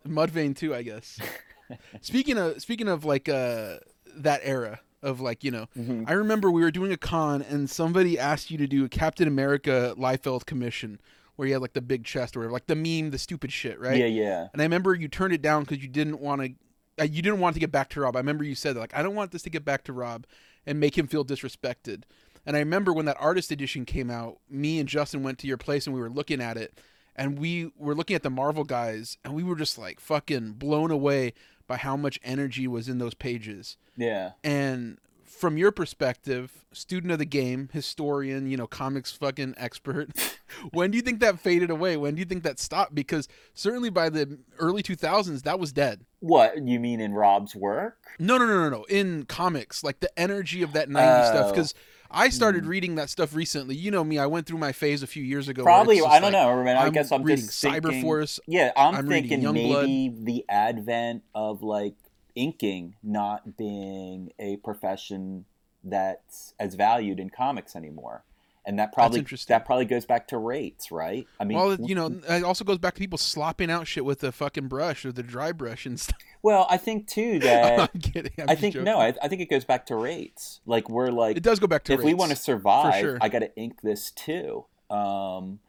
Mudvayne too, I guess. (laughs) speaking of speaking of like uh that era of like you know, mm-hmm. I remember we were doing a con and somebody asked you to do a Captain America Liefeld commission where you had like the big chest or whatever, like the meme, the stupid shit, right? Yeah, yeah. And I remember you turned it down because you didn't want to. Uh, you didn't want to get back to Rob. I remember you said like, I don't want this to get back to Rob and make him feel disrespected. And I remember when that artist edition came out, me and Justin went to your place and we were looking at it, and we were looking at the Marvel guys, and we were just like fucking blown away by how much energy was in those pages. Yeah. And from your perspective, student of the game, historian, you know, comics fucking expert, (laughs) when do you think that faded away? When do you think that stopped? Because certainly by the early 2000s, that was dead. What you mean in Rob's work? No, no, no, no, no. In comics, like the energy of that 90s stuff. Oh. Because I started mm. reading that stuff recently. You know me; I went through my phase a few years ago. Probably, I don't like, know. I, mean, I guess I'm reading just thinking, Cyberforce. Yeah, I'm, I'm thinking maybe the advent of like inking not being a profession that's as valued in comics anymore. And that probably that probably goes back to rates, right? I mean, well, you know, it also goes back to people slopping out shit with the fucking brush or the dry brush and (laughs) stuff. Well, I think too (laughs) that I'm kidding. I'm i think joking. no, I, I, think it goes back to rates. Like we're like it does go back to if rates, we want to survive, sure. I got to ink this too. Um,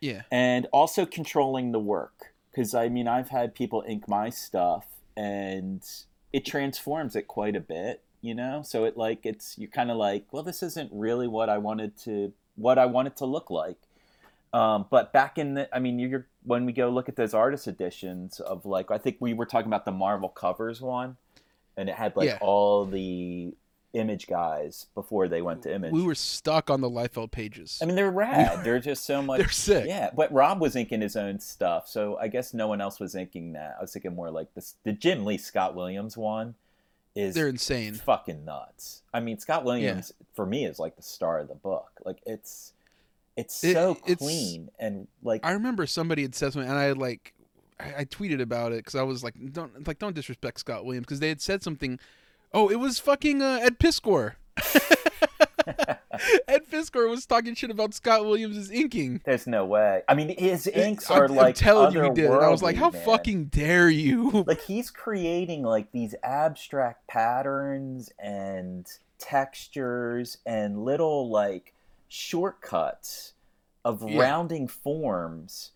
yeah, and also controlling the work because I mean I've had people ink my stuff and it transforms it quite a bit, you know. So it like it's you're kind of like, well, this isn't really what I wanted to what I want it to look like. Um, but back in the, I mean, you're when we go look at those artist editions of like, I think we were talking about the Marvel covers one, and it had like yeah. all the image guys before they went to image. We were stuck on the Liefeld pages. I mean, they're rad. they're just so (laughs) much. they're sick. Yeah, but Rob was inking his own stuff, so I guess no one else was inking that. I was thinking more like this. The Jim Lee Scott Williams one is they're insane, fucking nuts. I mean, Scott Williams yeah. for me is like the star of the book. Like it's it's so it, clean it's, and like I remember somebody had said something, and I like I, I tweeted about it because I was like, don't like don't disrespect Scott Williams because they had said something. Oh, it was fucking uh, Ed Piskor. (laughs) Ed Piskor was talking shit about Scott Williams' inking. There's no way. I mean, his inks are I'm, like I'm telling you, he did. And I was like, how man. fucking dare you? Like he's creating like these abstract patterns and textures and little like shortcuts of yeah. rounding forms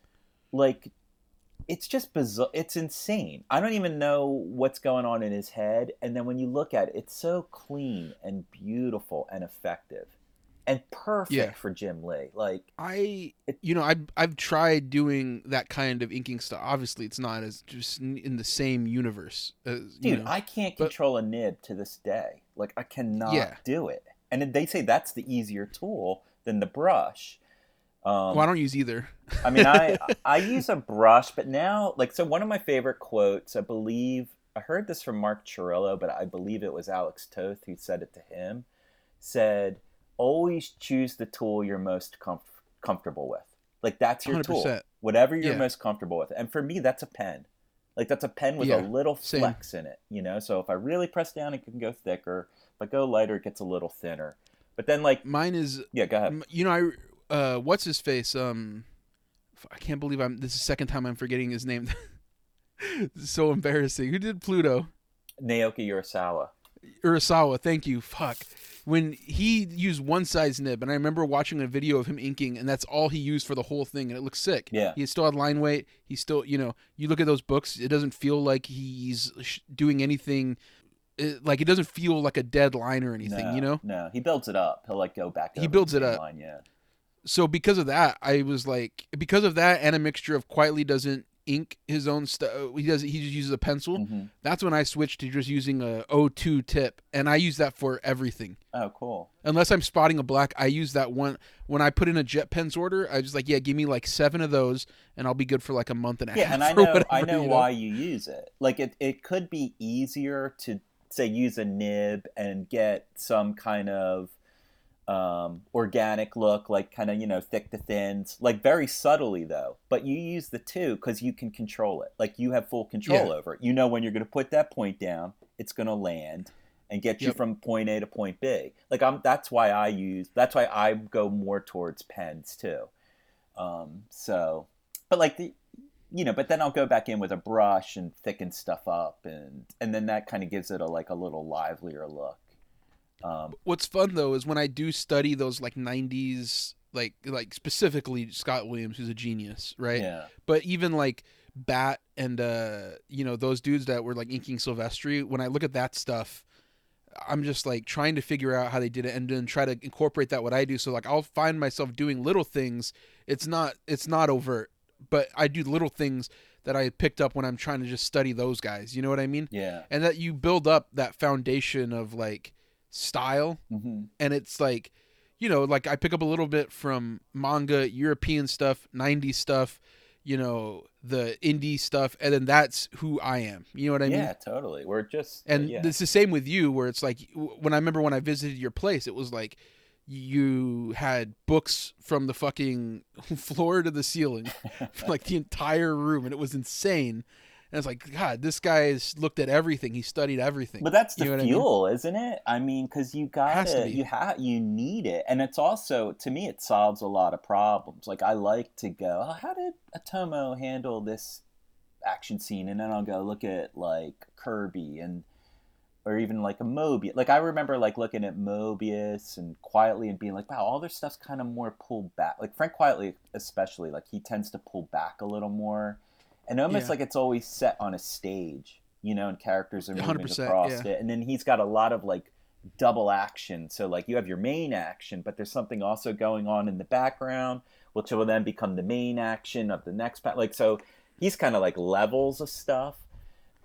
like it's just bizarre it's insane i don't even know what's going on in his head and then when you look at it it's so clean and beautiful and effective and perfect yeah. for jim lee like i you know I've, I've tried doing that kind of inking stuff obviously it's not as just in the same universe as, dude know, i can't control a nib to this day like i cannot yeah. do it and they say that's the easier tool than the brush. Um, well, I don't use either. I mean, I (laughs) I use a brush, but now, like, so one of my favorite quotes, I believe, I heard this from Mark Chiarello, but I believe it was Alex Toth who said it to him. Said, "Always choose the tool you're most comf- comfortable with. Like that's your 100%. tool, whatever you're yeah. most comfortable with." And for me, that's a pen. Like that's a pen with yeah, a little flex same. in it, you know. So if I really press down, it can go thicker. I go lighter, it gets a little thinner. But then like mine is yeah, go ahead. You know, I uh, what's his face? Um, I can't believe I'm. This is the second time I'm forgetting his name. (laughs) so embarrassing. Who did Pluto? Naoki Urasawa. Urasawa, thank you. Fuck. When he used one size nib, and I remember watching a video of him inking, and that's all he used for the whole thing, and it looks sick. Yeah. He still had line weight. He still, you know, you look at those books, it doesn't feel like he's doing anything it, like it doesn't feel like a deadline or anything, no, you know? No, he builds it up. He'll like go back. He builds it up. Line, yeah. So because of that, I was like, because of that, and a mixture of Quitely doesn't ink his own stuff. He does. He just uses a pencil. Mm-hmm. That's when I switched to just using a O2 tip, and I use that for everything. Oh, cool. Unless I'm spotting a black, I use that one when I put in a JetPens order. I just like, yeah, give me like seven of those, and I'll be good for like a month and a yeah, half. Yeah, and I (laughs) know, whatever, I know, you know why you use it. Like it, it could be easier to say use a nib and get some kind of um, organic look, like kind of you know thick to thins, like very subtly though. But you use the two because you can control it. Like you have full control yeah. over it. You know when you're going to put that point down, it's going to land and get you from point A to point B. Like I'm. That's why I use. That's why I go more towards pens too. Um, so, but like the you know, but then I'll go back in with a brush and thicken stuff up, and and then that kind of gives it a like a little livelier look. Um, What's fun though is when I do study those like '90s, like like specifically Scott Williams, who's a genius, right? Yeah. But even like Batt and uh, you know those dudes that were like inking Silvestri, when I look at that stuff, I'm just like trying to figure out how they did it and then try to incorporate that what I do. So like I'll find myself doing little things. It's not it's not overt but I do little things that I picked up when I'm trying to just study those guys. You know what I mean? Yeah. And that you build up that foundation of like style, mm-hmm. and it's like, you know, like I pick up a little bit from manga, European stuff, '90s stuff, you know, the indie stuff, and then that's who I am. You know what I yeah, mean? Yeah, totally. We're just and yeah. it's the same with you, where it's like when I remember when I visited your place, it was like you had books from the fucking (laughs) floor to the ceiling, (laughs) like the entire room, and it was insane. And it's like, God, this guy's looked at everything. He studied everything. But that's the you know fuel, I mean? isn't it? I mean, because you got it, you have, you need it, and it's also to me, it solves a lot of problems. Like I like to go, oh, how did Otomo handle this action scene, and then I'll go look at like Kirby and or even like a Moebius. Like I remember like looking at Moebius and Quitely and being like, wow, all their stuff's kind of more pulled back. Like Frank Quitely, especially, like he tends to pull back a little more, and almost yeah. like it's always set on a stage, you know, and characters are moving across yeah. it, and then he's got a lot of like double action. So like you have your main action, but there's something also going on in the background, which will then become the main action of the next part. Like so, he's kind of like levels of stuff.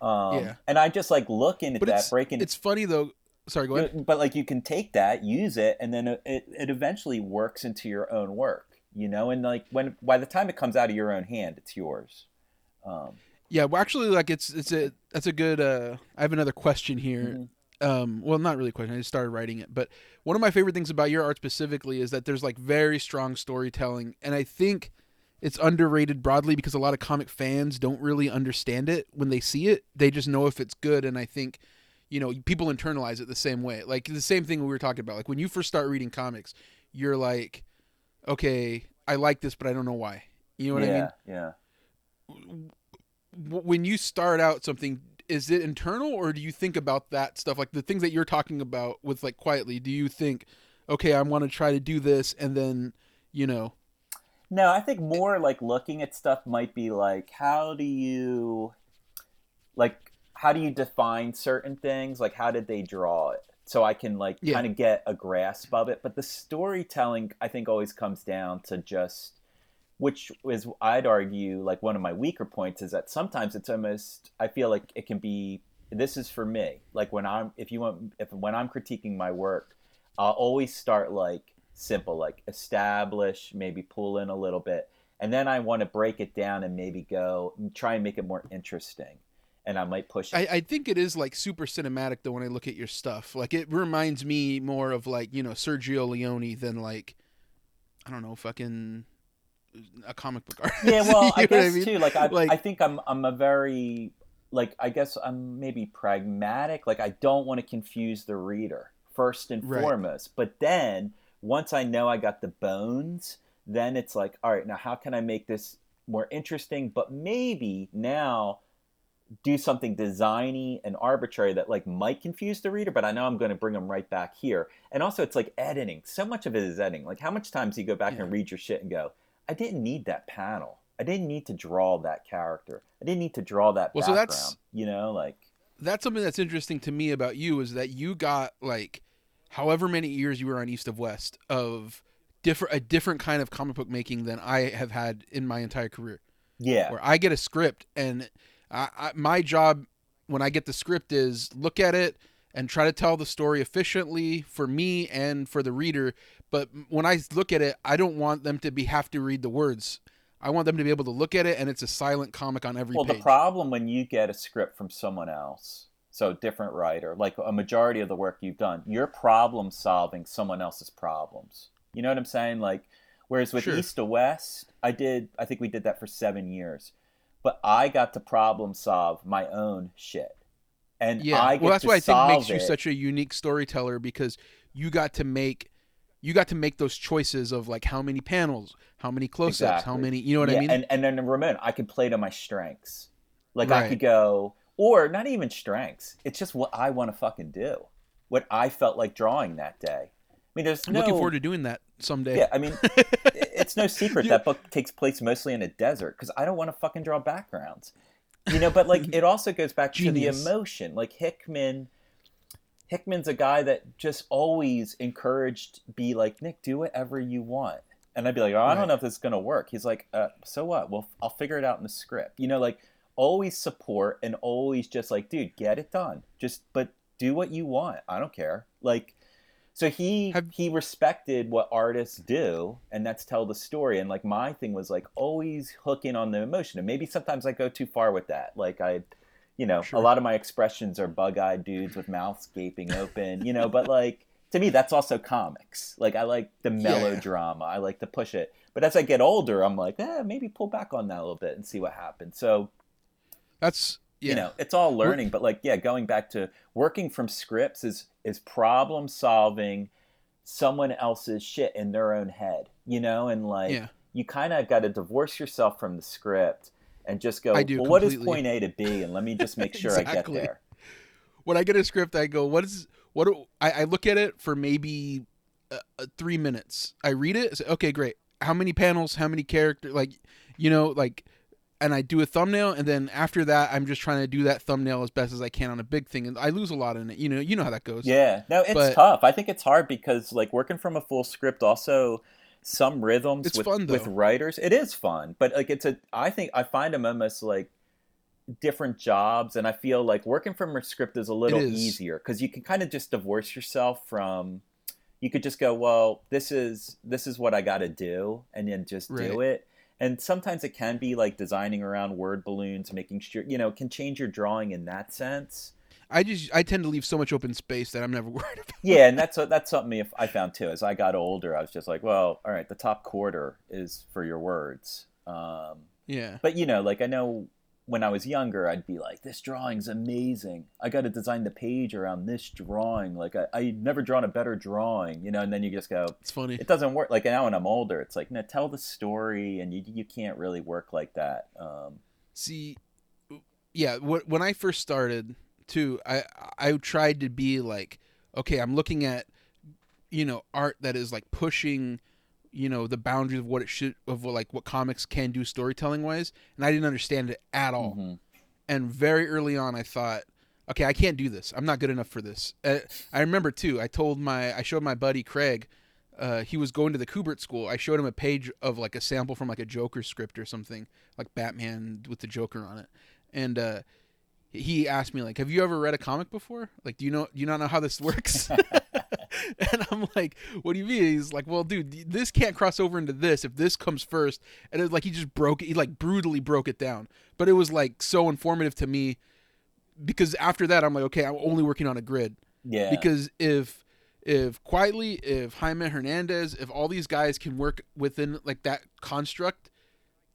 Um, yeah. And I just like looking at but that, breaking. It's funny though. Sorry, go ahead. But like you can take that, use it, and then it, it eventually works into your own work. You know, and like when by the time it comes out of your own hand, it's yours. Um, yeah, well, actually, like it's it's a that's a good. Uh, I have another question here. Mm-hmm um, well, not really a question. I just started writing it. But one of my favorite things about your art specifically is that there's like very strong storytelling, and I think it's underrated broadly because a lot of comic fans don't really understand it when they see it. They just know if it's good, and I think you know people internalize it the same way. Like the same thing we were talking about. Like when you first start reading comics, you're like, okay, I like this, but I don't know why. You know what yeah, I mean? Yeah. When you start out something, is it internal or do you think about that stuff like the things that you're talking about with like Quitely do you think okay i want to try to do this and then you know no i think more like looking at stuff might be like how do you like how do you define certain things? Like how did they draw it? So i can like yeah. kind of get a grasp of it. But the storytelling i think always comes down to just which is I'd argue like one of my weaker points is that sometimes it's almost I feel like it can be this is for me. Like when I'm if you want if when I'm critiquing my work I'll always start like simple like establish maybe pull in a little bit and then I want to break it down and maybe go try and make it more interesting and I might push I, I, think it is like super cinematic though when I look at your stuff. Like it reminds me more of like, you know, Sergio Leone than like I don't know, fucking a comic book (laughs) artist. Yeah, well, (laughs) I guess I mean? too. Like I, like, I think I'm, I'm a very, like, I guess I'm maybe pragmatic. Like, I don't want to confuse the reader first and right. foremost. But then once I know I got the bones, then it's like, all right, now how can I make this more interesting? But maybe now do something designy and arbitrary that like might confuse the reader, but I know I'm going to bring them right back here. And also, it's like editing. So much of it is editing. Like, how much times do you go back yeah. and read your shit and go, I didn't need that panel. I didn't need to draw that character. I didn't need to draw that well, background. So that's, you know, like that's something that's interesting to me about you is that you got like however many years you were on East of West of different a different kind of comic book making than I have had in my entire career. Yeah. Where I get a script and I, I, my job when I get the script is look at it and try to tell the story efficiently for me and for the reader, but when I look at it, I don't want them to be have to read the words. I want them to be able to look at it, and it's a silent comic on every well, page. the problem when you get a script from someone else, so different writer, like a majority of the work you've done, you're problem solving someone else's problems. You know what I'm saying? Like, whereas with sure. East of West, I did, I think we did that for seven years, but I got to problem solve my own shit. And yeah, well, that's why I think makes it. you such a unique storyteller because you got to make you got to make those choices of like how many panels, how many close-ups, exactly. how many, you know what yeah, I mean? And and then Ramon, I could play to my strengths. Like right. I could go, or not even strengths. It's just what I want to fucking do, what I felt like drawing that day. I mean, there's I'm no, looking forward to doing that someday. Yeah, I mean, (laughs) it's no secret that book takes place mostly in a desert because I don't want to fucking draw backgrounds, you know. But like, (laughs) it also goes back Genius. to the emotion. Like Hickman Hickman's a guy that just always encouraged be like Nick, do whatever you want, and I'd be like, oh, I right. don't know if this is gonna work. He's like, uh, so what? Well, I'll figure it out in the script. You know, like always support and always just like, dude, get it done. Just but do what you want. I don't care. Like, so he Have... he respected what artists do, and that's tell the story. And like my thing was like always hooking on the emotion, and maybe sometimes I go too far with that. Like I you know, sure. a lot of my expressions are bug-eyed dudes with mouths gaping open, you know, but like to me that's also comics. Like I like the melodrama. Yeah. I like to push it. But as I get older, I'm like, eh, maybe pull back on that a little bit and see what happens. So that's yeah. you know, it's all learning, but like yeah, going back to working from scripts is is problem solving someone else's shit in their own head, you know, and like yeah. you kind of got to divorce yourself from the script and just go, I do well, what is point A to B, and let me (laughs) just make sure I get Exactly. there. when I get a script, I go, "What is what?" Do, I, I look at it for maybe uh, uh, three minutes. I read it. Say, okay, great. How many panels? How many characters? Like, you know, like, and I do a thumbnail, and then after that, I'm just trying to do that thumbnail as best as I can on a big thing, and I lose a lot in it. You know, you know how that goes. Yeah, no, it's But- tough. I think it's hard because like working from a full script also some rhythms It's with fun, with writers. It is fun, but like it's a I think I find them almost like different jobs and I feel like working from a script is a little is. easier cuz you can kind of just divorce yourself from you could just go, well, this is this is what I got to do and then just do it. And sometimes it can be like designing around word balloons, making sure, you know, it can change your drawing in that sense. I just I tend to leave so much open space that I'm never (laughs) worried about. yeah, and that's that's something if I found too. As I got older, I was just like, well, all right, the top quarter is for your words. Um, Yeah. but you know, like I know when I was younger, I'd be like, this drawing's amazing. I got to design the page around this drawing. Like I I never drawn a better drawing, you know. And then you just go, It's funny. it doesn't work. Like now when I'm older, it's like, no, tell the story, and you you can't really work like that. Um, See, yeah, wh- when I first started too, I I tried to be like, okay, I'm looking at, you know, art that is like pushing, you know, the boundaries of what it should of what, like what comics can do storytelling wise, and I didn't understand it at all. mhm. And very early on, I thought, okay, I can't do this. I'm not good enough for this. Uh, I remember too. I told my I showed my buddy Craig. Uh, he was going to the Kubert school. I showed him a page of like a sample from like a Joker script or something, like Batman with the Joker on it, and uh, he asked me like, "Have you ever read a comic before? Like, do you know do you not know how this works?" (laughs) (laughs) (laughs) and I'm like, "What do you mean?" He's like, "Well, dude, this can't cross over into this if this comes first. And it like he just broke it. He like brutally broke it down. But it was like so informative to me because after that, I'm like, okay, I'm only working on a grid yeah, because if if Quitely if jaime hernandez if all these guys can work within like that construct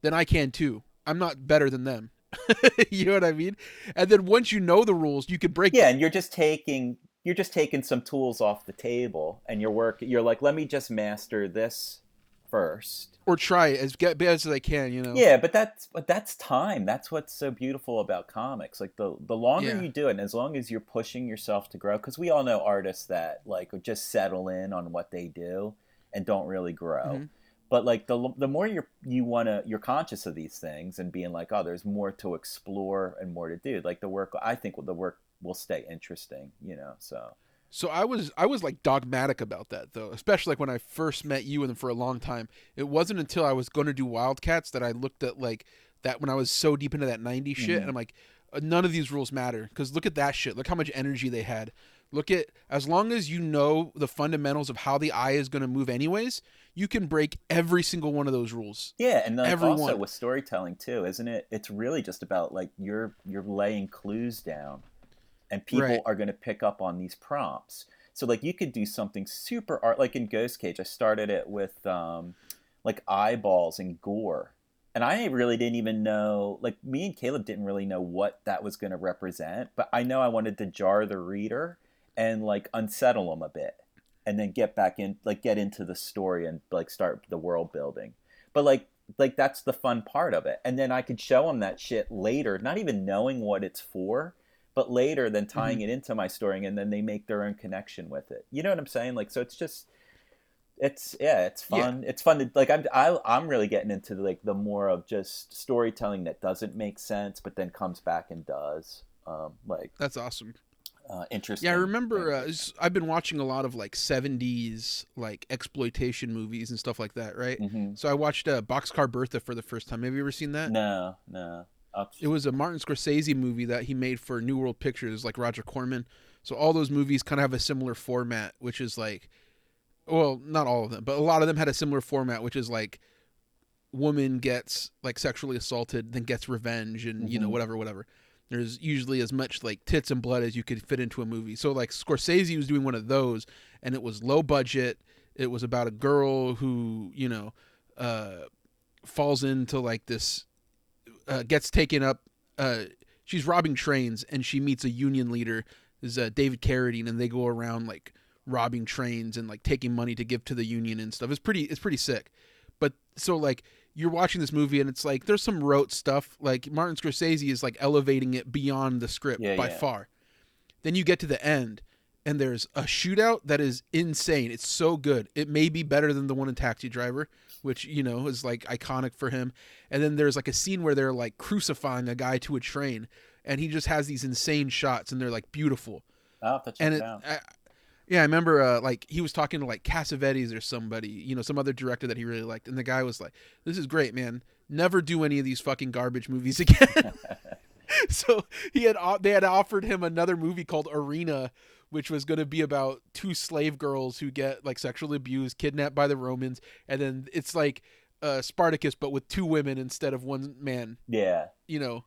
then i can too i'm not better than them (laughs) you know what i mean and then once you know the rules you can break yeah them. and you're just taking you're just taking some tools off the table and you're work you're like let me just master this first. Or try as get best as i can you know? Yeah but that's but that's time. That's what's so beautiful about comics. Like the the longer Yeah. you do it and as long as you're pushing yourself to grow because we all know artists that like just settle in on what they do and don't really grow. Mhm. But like the the more you're you want to you're conscious of these things and being like oh there's more to explore and more to do like the work i think the work will stay interesting you know so So I was I was like dogmatic about that though, especially like when I first met you and for a long time. It wasn't until I was going to do Wildcats that I looked at like that when I was so deep into that 90s shit Mhm. and I'm like uh, none of these rules matter cuz look at that shit. Look how much energy they had. Look at as long as you know the fundamentals of how the eye is going to move anyways, you can break every single one of those rules. Yeah, and like also Everyone. with storytelling too, isn't it? It's really just about like you're you're laying clues down, and people Right. are going to pick up on these prompts. So like you could do something super art, like in Ghost Cage. I started it with um, like eyeballs and gore, and I really didn't even know. Like me and Caleb didn't really know what that was going to represent, but I know I wanted to jar the reader and like unsettle them a bit, and then get back in, like get into the story and like start the world building. But like like that's the fun part of it. And then i could show them that shit later not even knowing what it's for but later then tying it into my story and then they make their own connection with it. You know what i'm saying? Like so it's just it's yeah it's Yeah. fun. It's fun to like i'm I, i'm really getting into like the more of just storytelling that doesn't make sense but then comes back and does. Um like That's awesome. Uh interesting Yeah, I remember. Uh, I've been watching a lot of like '70s like exploitation movies and stuff like that, right? Mhm. So I watched uh, Boxcar Bertha for the first time. Have you ever seen that? no no I'll- It was a Martin Scorsese movie that he made for New World Pictures, like Roger Corman. So all those movies kind of have a similar format, which is like, well, not all of them, but a lot of them had a similar format, which is like, woman gets like sexually assaulted, then gets revenge, and you know Mhm. whatever, whatever. There's usually as much like tits and blood as you could fit into a movie. So like Scorsese was doing one of those, and it was low budget. It was about a girl who you know uh, falls into like this uh, gets taken up. Uh, she's robbing trains, and she meets a union leader, is uh, David Carradine, and they go around like robbing trains and like taking money to give to the union and stuff. It's pretty, it's pretty sick. But so like you're watching this movie and it's like there's some rote stuff. Like Martin Scorsese is like elevating it beyond the script Yeah, by yeah. far. Then you get to the end and there's a shootout that is insane. It's so good. It may be better than the one in Taxi Driver, which you know is like iconic for him. And then there's like a scene where they're like crucifying a guy to a train, and he just has these insane shots, and they're like beautiful. I'll have to check And it it. I, yeah, I remember uh, like he was talking to like Cassavetes or somebody, you know, some other director that he really liked, and the guy was like, "This is great, man. Never do any of these fucking garbage movies (laughs) again." (laughs) so he had they had offered him another movie called Arena, which was going to be about two slave girls who get like sexually abused, kidnapped by the Romans, and then it's like uh, Spartacus but with two women instead of one man, yeah. you know.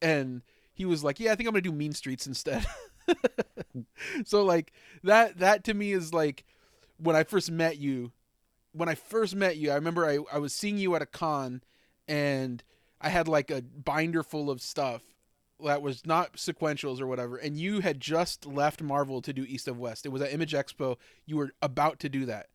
And he was like, "Yeah, I think I'm going to do Mean Streets instead." (laughs) (laughs) so like that that to me is like when I first met you, when I first met you, I remember I, I was seeing you at a con and I had like a binder full of stuff that was not sequentials or whatever, and you had just left Marvel to do East of West. It was at Image Expo. You were about to do that.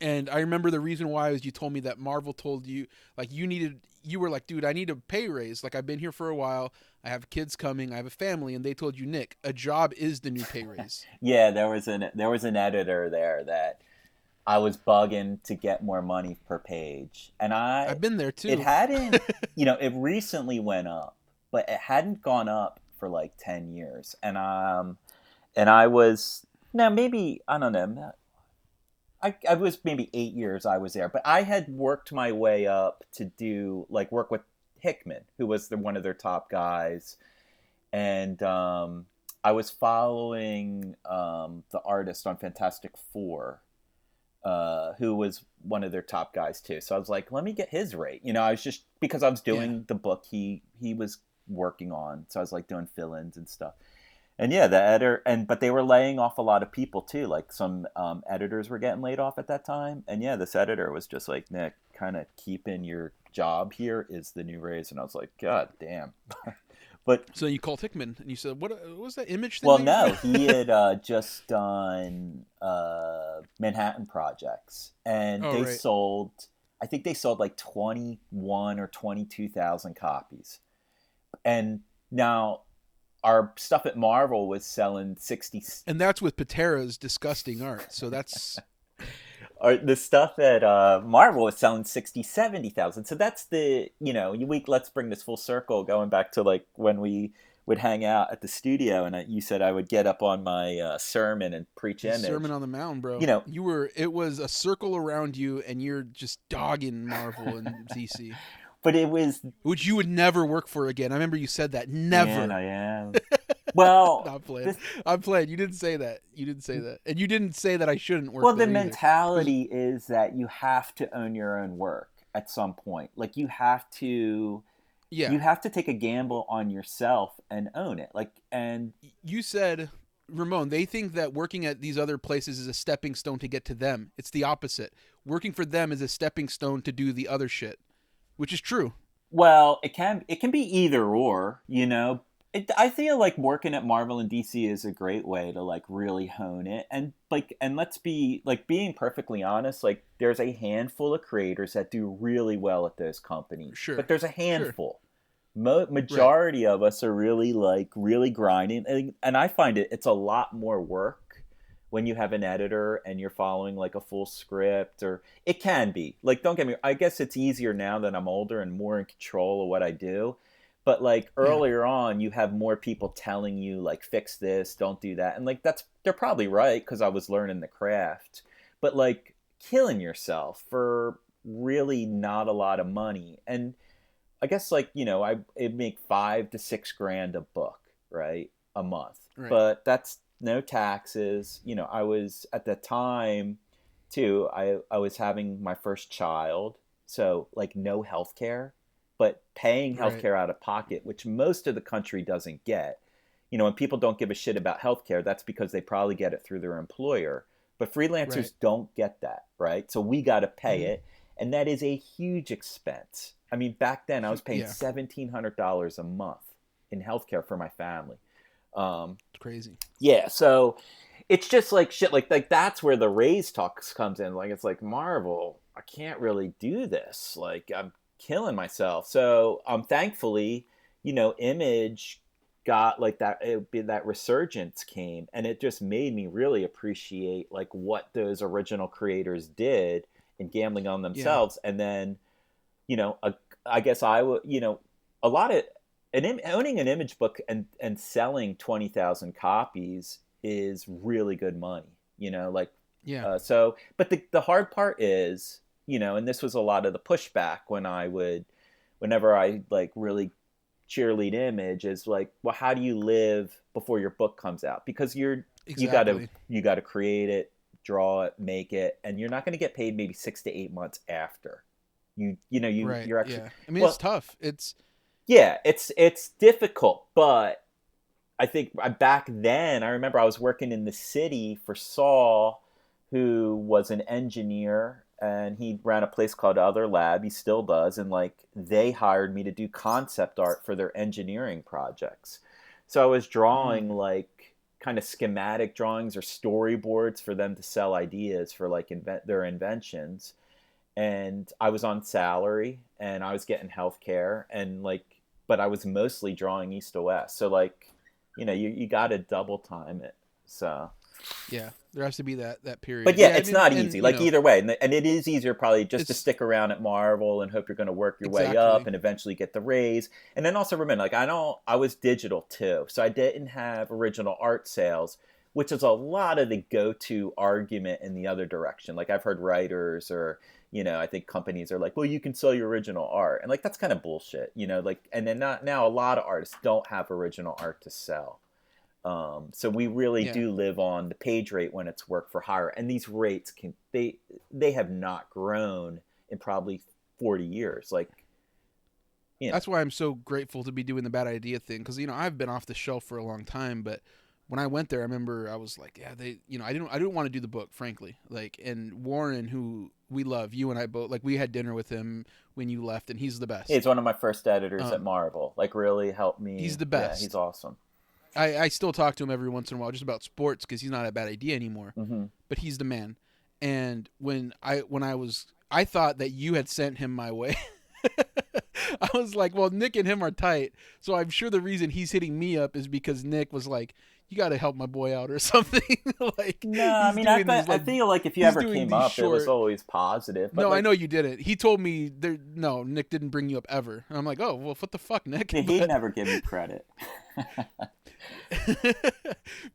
And I remember the reason why is you told me that Marvel told you like you needed you were like, dude, I need a pay raise. Like I've been here for a while. I have kids coming. I have a family, and they told you, Nick, a job is the new pay raise. (laughs) Yeah, there was an there was an editor there that I was bugging to get more money per page, and I I've been there too. it hadn't (laughs) you know it recently went up, but it hadn't gone up for like ten years, and um and I was now maybe I don't know. I, I was maybe eight years I was there, but I had worked my way up to do like work with Hickman, who was the, one of their top guys, and um, I was following um, the artist on Fantastic Four, uh, who was one of their top guys too. So I was like, let me get his rate. You know, I was just because I was doing the book he he was working on, so I was like doing fill-ins and stuff. And yeah, the editor and but they were laying off a lot of people too. Like some um, editors were getting laid off at that time. And yeah, this editor was just like, Nick, kind of keeping your job here is the new raise. And I was like, God damn. (laughs) but So you called Hickman and you said, "What, what was that image?" Thing well, no, (laughs) he had uh, just done uh, Manhattan projects, and Oh, they right. sold. I think they sold like twenty one or twenty two thousand copies, and now our stuff at Marvel was selling sixty. and that's with Pitarra's disgusting art. So that's (laughs) Or the stuff at uh, Marvel was selling 60, 70,000. So that's the you know we let's bring this full circle, going back to like when we would hang out at the studio, and I, you said I would get up on my uh, sermon and preach image. Sermon on the Mound, bro. You know- you were. It was a circle around you, and you're just dogging Marvel and DC, (laughs) but it was which you would never work for again. I remember you said that. Never. Man, I am. (laughs) Well, (laughs) I'm playing. this- I'm playing. You didn't say that. You didn't say that, and you didn't say that I shouldn't work. well, the there either. mentality is that you have to own your own work at some point. Like you have to, Yeah. you have to take a gamble on yourself and own it. Like, and you said Ramon, they think that working at these other places is a stepping stone to get to them. It's the opposite. Working for them is a stepping stone to do the other shit, which is true. well, it can it can be either or. You know, it, I feel like working at Marvel and DC is a great way to like really hone it and like and let's be like being perfectly honest. Like, there's a handful of creators that do really well at those companies. Sure. but there's a handful. Mo- majority of us are really like really grinding, and, and I find it it's a lot more work when you have an editor and you're following like a full script or it can be like don't get me i guess it's easier now that i'm older and more in control of what i do but like Yeah. earlier on you have more people telling you like fix this don't do that and like that's they're probably right because i was learning the craft but like killing yourself for really not a lot of money and i guess like you know i it make five to six grand a book right a month Right. but that's no taxes you know i was at the time too i i was having my first child so like no health care but paying Right. healthcare out of pocket which most of the country doesn't get you know when people don't give a shit about healthcare that's because they probably get it through their employer but freelancers Right. don't get that right so we got to pay Mhm. it and that is a huge expense i mean back then i was paying Yeah. $1700 a month in healthcare for my family um, It's crazy. yeah, so it's just like shit. Like like that's where the raise talks comes in. Like it's like Marvel. I can't really do this. Like I'm killing myself. So um, thankfully, you know, Image got like that it, be that resurgence came and it just made me really appreciate like what those original creators did in gambling on themselves yeah. and then you know a, I guess I would you know a lot of an owning an image book and and selling 20,000 copies is really good money you know like yeah uh, so but the the hard part is you know and this was a lot of the pushback when I would whenever I like really cheerlead image is like well how do you live before your book comes out because you're exactly. you got to you got to create it draw it make it and you're not going to get paid maybe 6 to 8 months after you you know you right, you're actually yeah. I mean well, it's tough it's yeah it's it's difficult but I think back then I remember I was working in the city for Saul who was an engineer and he ran a place called Other Lab. He still does, and like they hired me to do concept art for their engineering projects. So I was drawing mm. like kind of schematic drawings or storyboards for them to sell ideas for like invent their inventions. And I was on salary and I was getting health care and like but I was mostly drawing East of West. So like, you know, you, you gotta double time it. So yeah, there has to be that that period. But yeah, yeah it's I mean, not easy. And, like know, either way, and, and, it is easier probably just to stick around at Marvel and hope you're going to work your exactly. way up and eventually get the raise. And then also remember, like I don't, I was digital too, so I didn't have original art sales, which is a lot of the go-to argument in the other direction. Like I've heard writers or you know, I think companies are like, well, you can sell your original art, and like that's kind of bullshit, you know. Like, and then not now a lot of artists don't have original art to sell. Um, so we really yeah. do live on the page rate when it's work for hire, and these rates can they they have not grown in probably forty years. Like, you know. that's why I'm so grateful to be doing the bad idea thing because you know I've been off the shelf for a long time, but when I went there, I remember I was like, yeah, they, you know, I didn't, I didn't want to do the book, frankly. Like, and Warren, who we love, you and I both, like, we had dinner with him when you left, and he's the best. He's one of my first editors um, at Marvel. Like, really helped me. He's the best. Yeah, he's awesome. I, I still talk to him every once in a while just about sports because he's not a bad idea anymore. Mm-hmm. But he's the man. And when I when I was I thought that you had sent him my way. (laughs) (laughs) I was like, well, Nick and him are tight, so I'm sure the reason he's hitting me up is because Nick was like, you got to help my boy out or (laughs) something. like, no, I mean, I, like, I, feel like if you ever came up, short... it was always positive. no, like... I know you didn't. He told me there. No, Nick didn't bring you up ever. And I'm like, oh, well, what the fuck, Nick? He (laughs) but... never give me credit.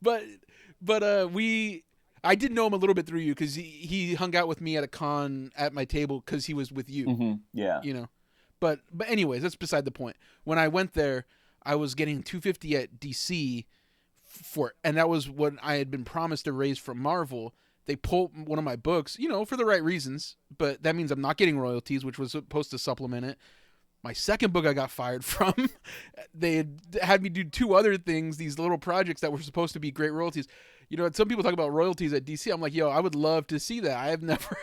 but but uh we I did know him a little bit through you because he, he hung out with me at a con at my table because he was with you. Mm-hmm. Yeah, you know. But but anyways, that's beside the point. When I went there, I was getting 250 at DC for, and that was what I had been promised to raise from Marvel. They pulled one of my books, you know, for the right reasons, but that means I'm not getting royalties, which was supposed to supplement it my second book I got fired (laughs) from. they had, had me do two other things, these little projects that were supposed to be great royalties. You know, some people talk about royalties at DC. I'm like, yo, I would love to see that. I have (laughs) never,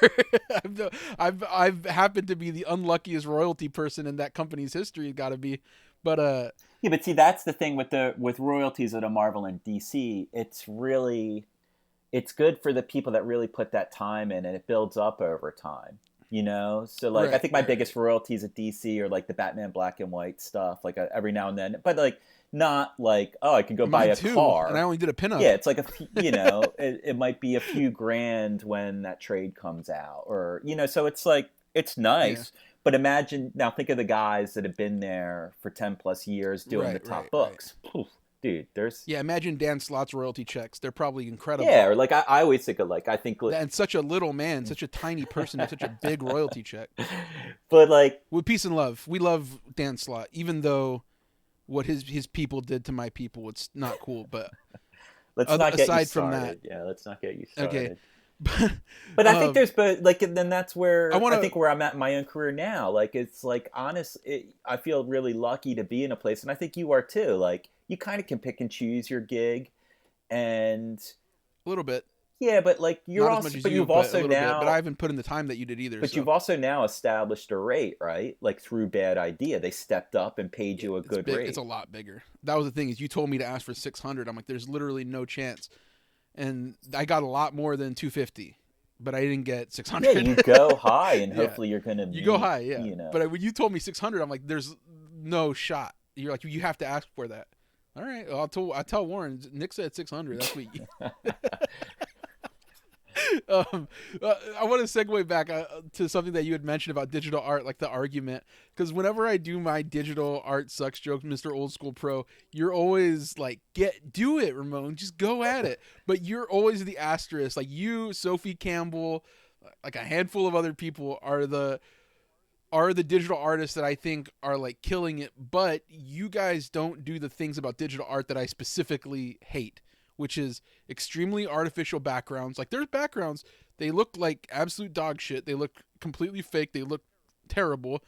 I've, I've, I've happened to be the unluckiest royalty person in that company's history. Got to be, but uh, yeah, but see, that's the thing with the with royalties at a Marvel and DC. It's really, it's good for the people that really put that time in, and it builds up over time you know so like right, i think my right. biggest royalties at dc are like the batman black and white stuff like uh, every now and then but like not like oh i could go buy a too, car and i only did a pinup yeah it's like a you know (laughs) it, it might be a few grand when that trade comes out or you know so it's like it's nice yeah. but imagine now think of the guys that have been there for 10 plus years doing right, the top books dude, there's yeah. Imagine Dan Slott's royalty checks; they're probably incredible. Yeah, or like I, I always think of like I think and such a little man, such a tiny person, with such a big royalty check. (laughs) But like with peace and love, we love Dan Slott, even though what his his people did to my people, it's not cool. But (laughs) let's other, not get aside from that, yeah, let's not get you started. Okay. (laughs) But, but I think um, there's but like then that's where I, wanna, I think where I'm at in my own career now. Like it's like honest, it, I feel really lucky to be in a place, and I think you are too. Like you kind of can pick and choose your gig, and a little bit. Yeah, but like you're Not also, but you, have also now, bit, but I haven't put in the time that you did either. But so. you've also now established a rate, right? Like through Bad Idea, they stepped up and paid you a it's good big, rate. It's a lot bigger. That was the thing is you told me to ask for six hundred. I'm like, there's literally no chance, and I got a lot more than two fifty. but I didn't get 600. Yeah, you go (laughs) high, and hopefully yeah. you're gonna. You go high, yeah. You know. But when you told me 600, I'm like, there's no shot. You're like, you have to ask for that. All right, well, I'll tell I tell Warren. Nick said 600. That's what. You... (laughs) (laughs) um, uh, I want to segue back uh, to something that you had mentioned about digital art, like the argument. Because whenever I do my digital art sucks jokes, Mister Old School Pro, you're always like, "Get, do it, Ramon. Just go at it." But you're always the asterisk. Like you, Sophie Campbell, like a handful of other people are the are the digital artists that I think are like killing it, but you guys don't do the things about digital art that I specifically hate, which is extremely artificial backgrounds. Like there's backgrounds, they look like absolute dog shit. They look completely fake. They look terrible.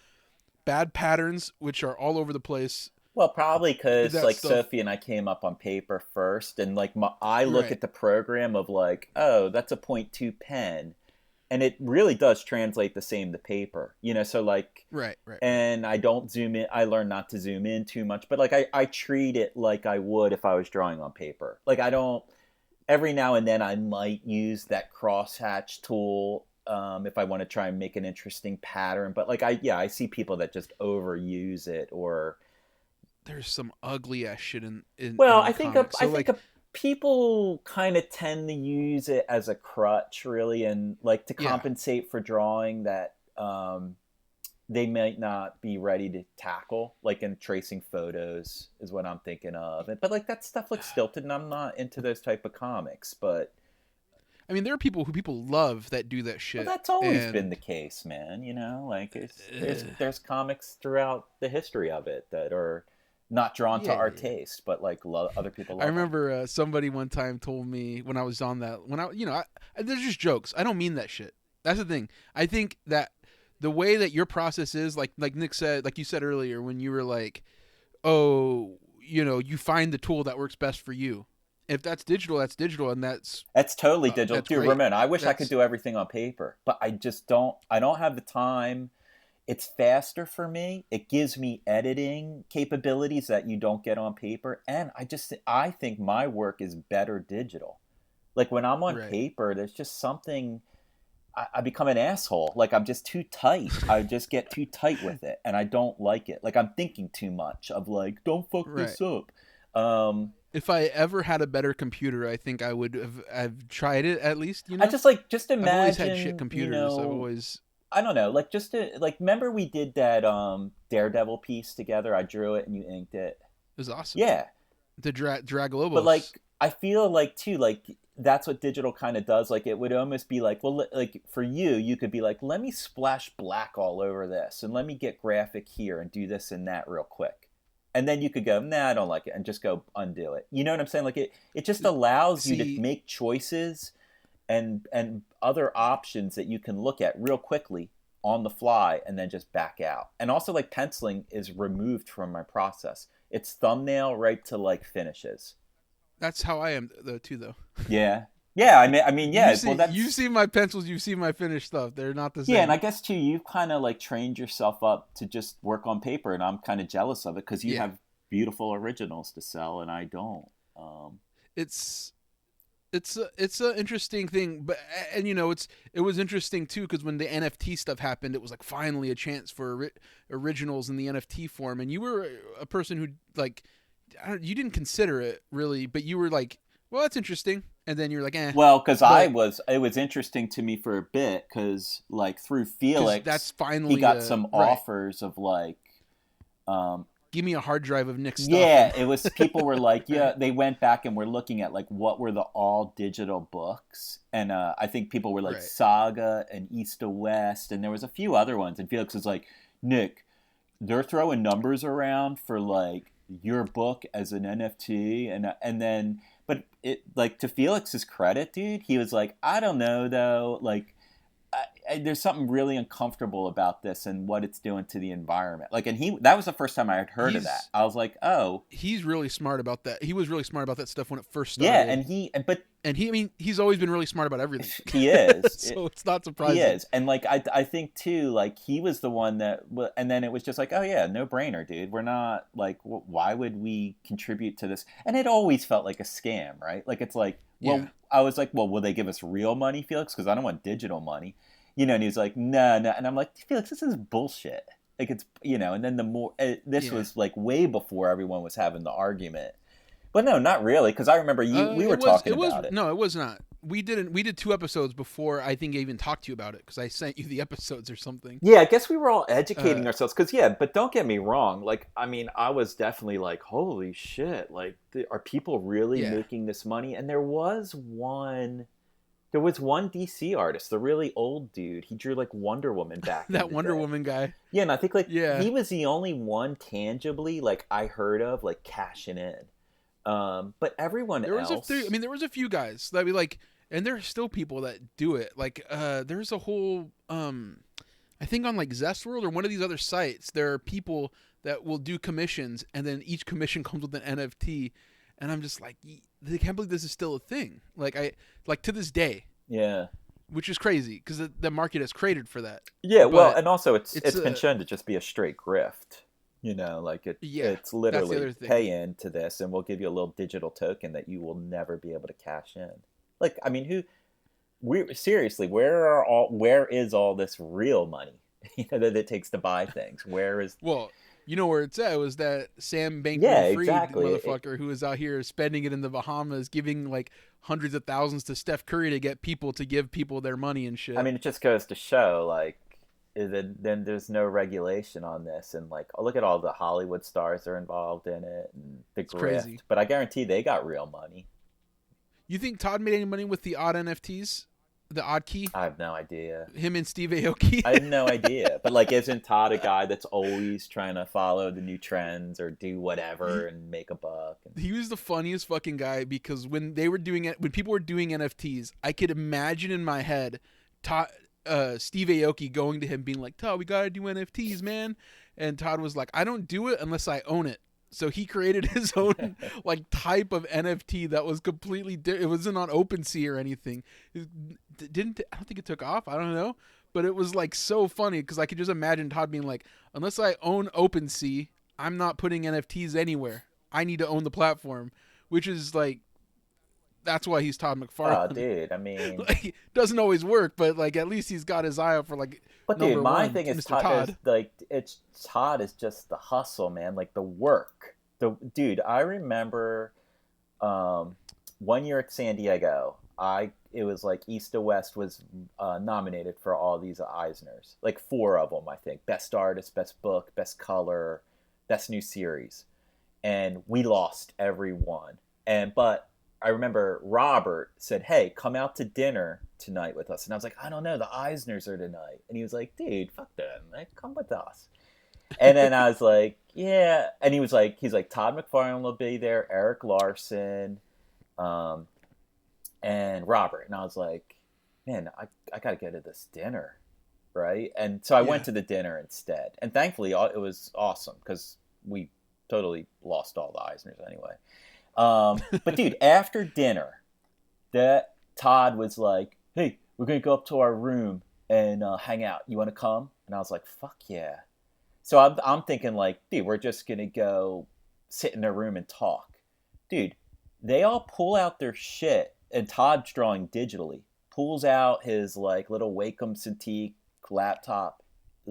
Bad patterns, which are all over the place. Well, probably because like stuff. Sophie and I came up on paper first, and like my, I look right. at the program of like, oh, that's a point two pen and it really does translate the same to paper you know so like right right and i don't zoom in i learn not to zoom in too much but like i, I treat it like i would if i was drawing on paper. Like i don't every now and then i might use that crosshatch tool um, if i want to try and make an interesting pattern but like i yeah i see people that just overuse it or there's some ugly ass shit in, in well in i think a, so I like, think a people kind of tend to use it as a crutch really and like to compensate yeah. for drawing that um, they might not be ready to tackle like in tracing photos is what i'm thinking of but like that stuff looks (sighs) stilted and i'm not into those type of comics but I mean, there are people who people love that do that shit. Well, that's always and... been the case, man. You know, like there's there's comics throughout the history of it that are not drawn yeah, to our yeah. taste, but like lo- other people. I remember uh, somebody one time told me when I was on that when I you know I, there's just jokes. I don't mean that shit. That's the thing. I think that the way that your process is like like Nick said like you said earlier when you were like, oh you know you find the tool that works best for you. If that's digital, that's digital, and that's that's totally uh, digital that's too. Remember, I wish that's... I could do everything on paper, but I just don't. I don't have the time it's faster for me. It gives me editing capabilities that you don't get on paper, and I just I think my work is better digital. Like when I'm on right. paper, there's just something. I, I become an asshole. Like I'm just too tight. I just get too tight with it, and I don't like it. Like I'm thinking too much of like, don't fuck right. this up. Um, if I ever had a better computer, I think I would have, I've tried it at least. You know, I just like just imagine. I've always had shit computers. You know, I've always I don't know, like just to like remember we did that um Daredevil piece together. I drew it and you inked it. It was awesome. Yeah. The Dra- Draglobos. But like I feel like too like that's what digital kind of does. Like it would almost be like, well, like for you, you could be like, let me splash black all over this, and let me get graphic here and do this and that real quick, and then you could go, nah, I don't like it, and just go undo it. You know what I'm saying? Like it, it just allows See, you to make choices and and other options that you can look at real quickly on the fly and then just back out. And also like penciling is removed from my process. It's thumbnail right to like finishes. That's how I am though too though. (laughs) Yeah. Yeah, I mean, I mean, yeah. You see, well, that's... you see my pencils, you see my finished stuff. They're not the same. Yeah, and I guess too, you've kind of like trained yourself up to just work on paper, and I'm kind of jealous of it because you yeah. have beautiful originals to sell, and I don't. Um, it's it's a, it's an interesting thing, but and you know it's it was interesting too because when the NFT stuff happened, it was like finally a chance for ori- originals in the NFT form, and you were a person who like you didn't consider it really, but you were like, well, that's interesting, and then you're like, eh. Well, because I was, it was interesting to me for a bit because like through Felix, that's finally he got a, some right. offers of like um, give me a hard drive of Nick's stuff. Yeah, it was people were like, (laughs) yeah, they went back and were looking at like what were the all digital books, and uh, I think people were like right. Saga and East of West, and there was a few other ones, and Felix was like, Nick, they're throwing numbers around for like your book as an NFT, and uh, and then but it like to Felix's credit, dude, he was like, I don't know though, like there's something really uncomfortable about this and what it's doing to the environment. Like, and he that was the first time I had heard he's, of that. I was like, oh, he's really smart about that. He was really smart about that stuff when it first started. Yeah, and he, but and he, I mean, he's always been really smart about everything. (laughs) He is, (laughs) so it's not surprising. He is, and like I, I think too, like he was the one that, and then it was just like, oh yeah, no brainer, dude. We're not like, why would we contribute to this? And it always felt like a scam, right? Like it's like Well, yeah. I was like, well, will they give us real money, Felix? Because I don't want digital money. You know, and he's like, no, no. And I'm like, Felix, this is bullshit. Like it's, you know, and then the more, uh, this yeah. was like way before everyone was having the argument. But no, not really, because I remember you, uh, we were was, talking it was, about it. No, it was not we didn't we did two episodes before i think i even talked to you about it because i sent you the (laughs) episodes or something yeah i guess we were all educating uh, ourselves because yeah but don't get me wrong like i mean i was definitely like holy shit like are people really yeah. making this money and there was one there was one dc artist the really old dude he drew like wonder woman back (laughs) that wonder day. woman guy yeah and i think like yeah he was the only one tangibly like i heard of like cashing in um, but everyone there else, was a few. I mean, there was a few guys that be like, and there are still people that do it. Like uh, there's a whole um, I think on like Zestworld or one of these other sites, there are people that will do commissions, and then each commission (laughs) comes with an NFT, and I'm just like, they can't believe this is still a thing. Like I like to this day. Yeah. Which is crazy because the, the, market has created for that. Yeah, but well, and also it's it's, it's been uh, shown to just be a straight grift. You know, like it, yeah, it's literally pay in to this, and we'll give you a little digital token that you will never be able to cash in. Like, I mean, who? We seriously, where are all? Where is all this real money? You (laughs) know that it takes to buy things. Where is? Well, you know where it's at. It was that Sam Bankman yeah, Fried exactly. motherfucker it, who was out here spending it in the Bahamas, giving like hundreds of thousands to Steph Curry to get people to give people their money and shit. I mean, it just goes to show, like, then then there's no regulation on this, and like, oh, look at all the Hollywood stars that are involved in it, and the it's grift. Crazy. But I guarantee they got real money. You think Todd made any money with the odd NFTs? The odd key? I have no idea. Him and Steve Aoki? I have no idea. (laughs) But like isn't Todd a guy that's always trying to follow the new trends or do whatever and make a buck? And... He was the funniest fucking guy because when they were doing it when people were doing NFTs, I could imagine in my head Todd uh, Steve Aoki going to him being like, Todd, we gotta do NFTs, man. And Todd was like, I don't do it unless I own it. So he created (laughs) his own (laughs) like type of NFT that was completely di- it wasn't on OpenSea or anything. Didn't I don't think it took off. I don't know, but it was like so funny because I could just imagine Todd being like, unless I own OpenSea, I'm not putting NFTs anywhere. I need to own the platform, which is like that's why he's Todd McFarlane. Oh, (laughs) dude, I mean, like, doesn't always work, but like at least he's got his eye out for like. But dude, my one, thing is Todd, Todd. Is, like it's Todd is just the hustle, man. Like the work. The dude, I remember, um, one year at San Diego, I it was like East of West was uh, nominated for all these Eisners, like four of them, I think. Best artist, best book, best color, best new series, and we lost every one. And but I remember Robert said, "Hey, come out to dinner tonight with us," and I was like, "I don't know, the Eisners are tonight," and he was like, "Dude, fuck them, like, come with us." And then I was like, "Yeah," and he was like, "He's like Todd McFarlane will be there, Erik Larsen, um, and Robert," and I was like, "Man, I I gotta go to this dinner." Right, and so I yeah. went to the dinner instead, and thankfully it was awesome because we totally lost all the Eisners anyway. Um, (laughs) but dude, after dinner, that Todd was like, "Hey, we're gonna go up to our room and uh, hang out. You want to come?" And I was like, "Fuck yeah!" So I'm, I'm thinking like, dude, we're just gonna go sit in their room and talk, dude. They all pull out their shit, and Todd's drawing digitally. Pulls out his like little Wacom Cintiq laptop,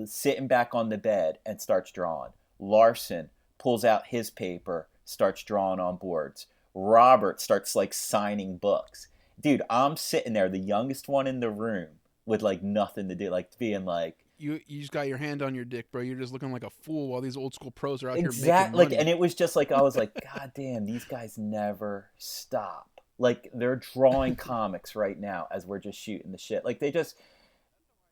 sitting back on the bed, and starts drawing. Larsen pulls out his paper starts drawing on boards. Robert starts like signing books. Dude, I'm sitting there, the youngest one in the room, with like nothing to do, like being like, you you just got your hand on your dick, bro. You're just looking like a fool while these old school pros are out exactly, here making money. Like, and it was just like I was like, (laughs) God damn, these guys never stop. Like they're drawing comics right now as we're just shooting the shit. Like they just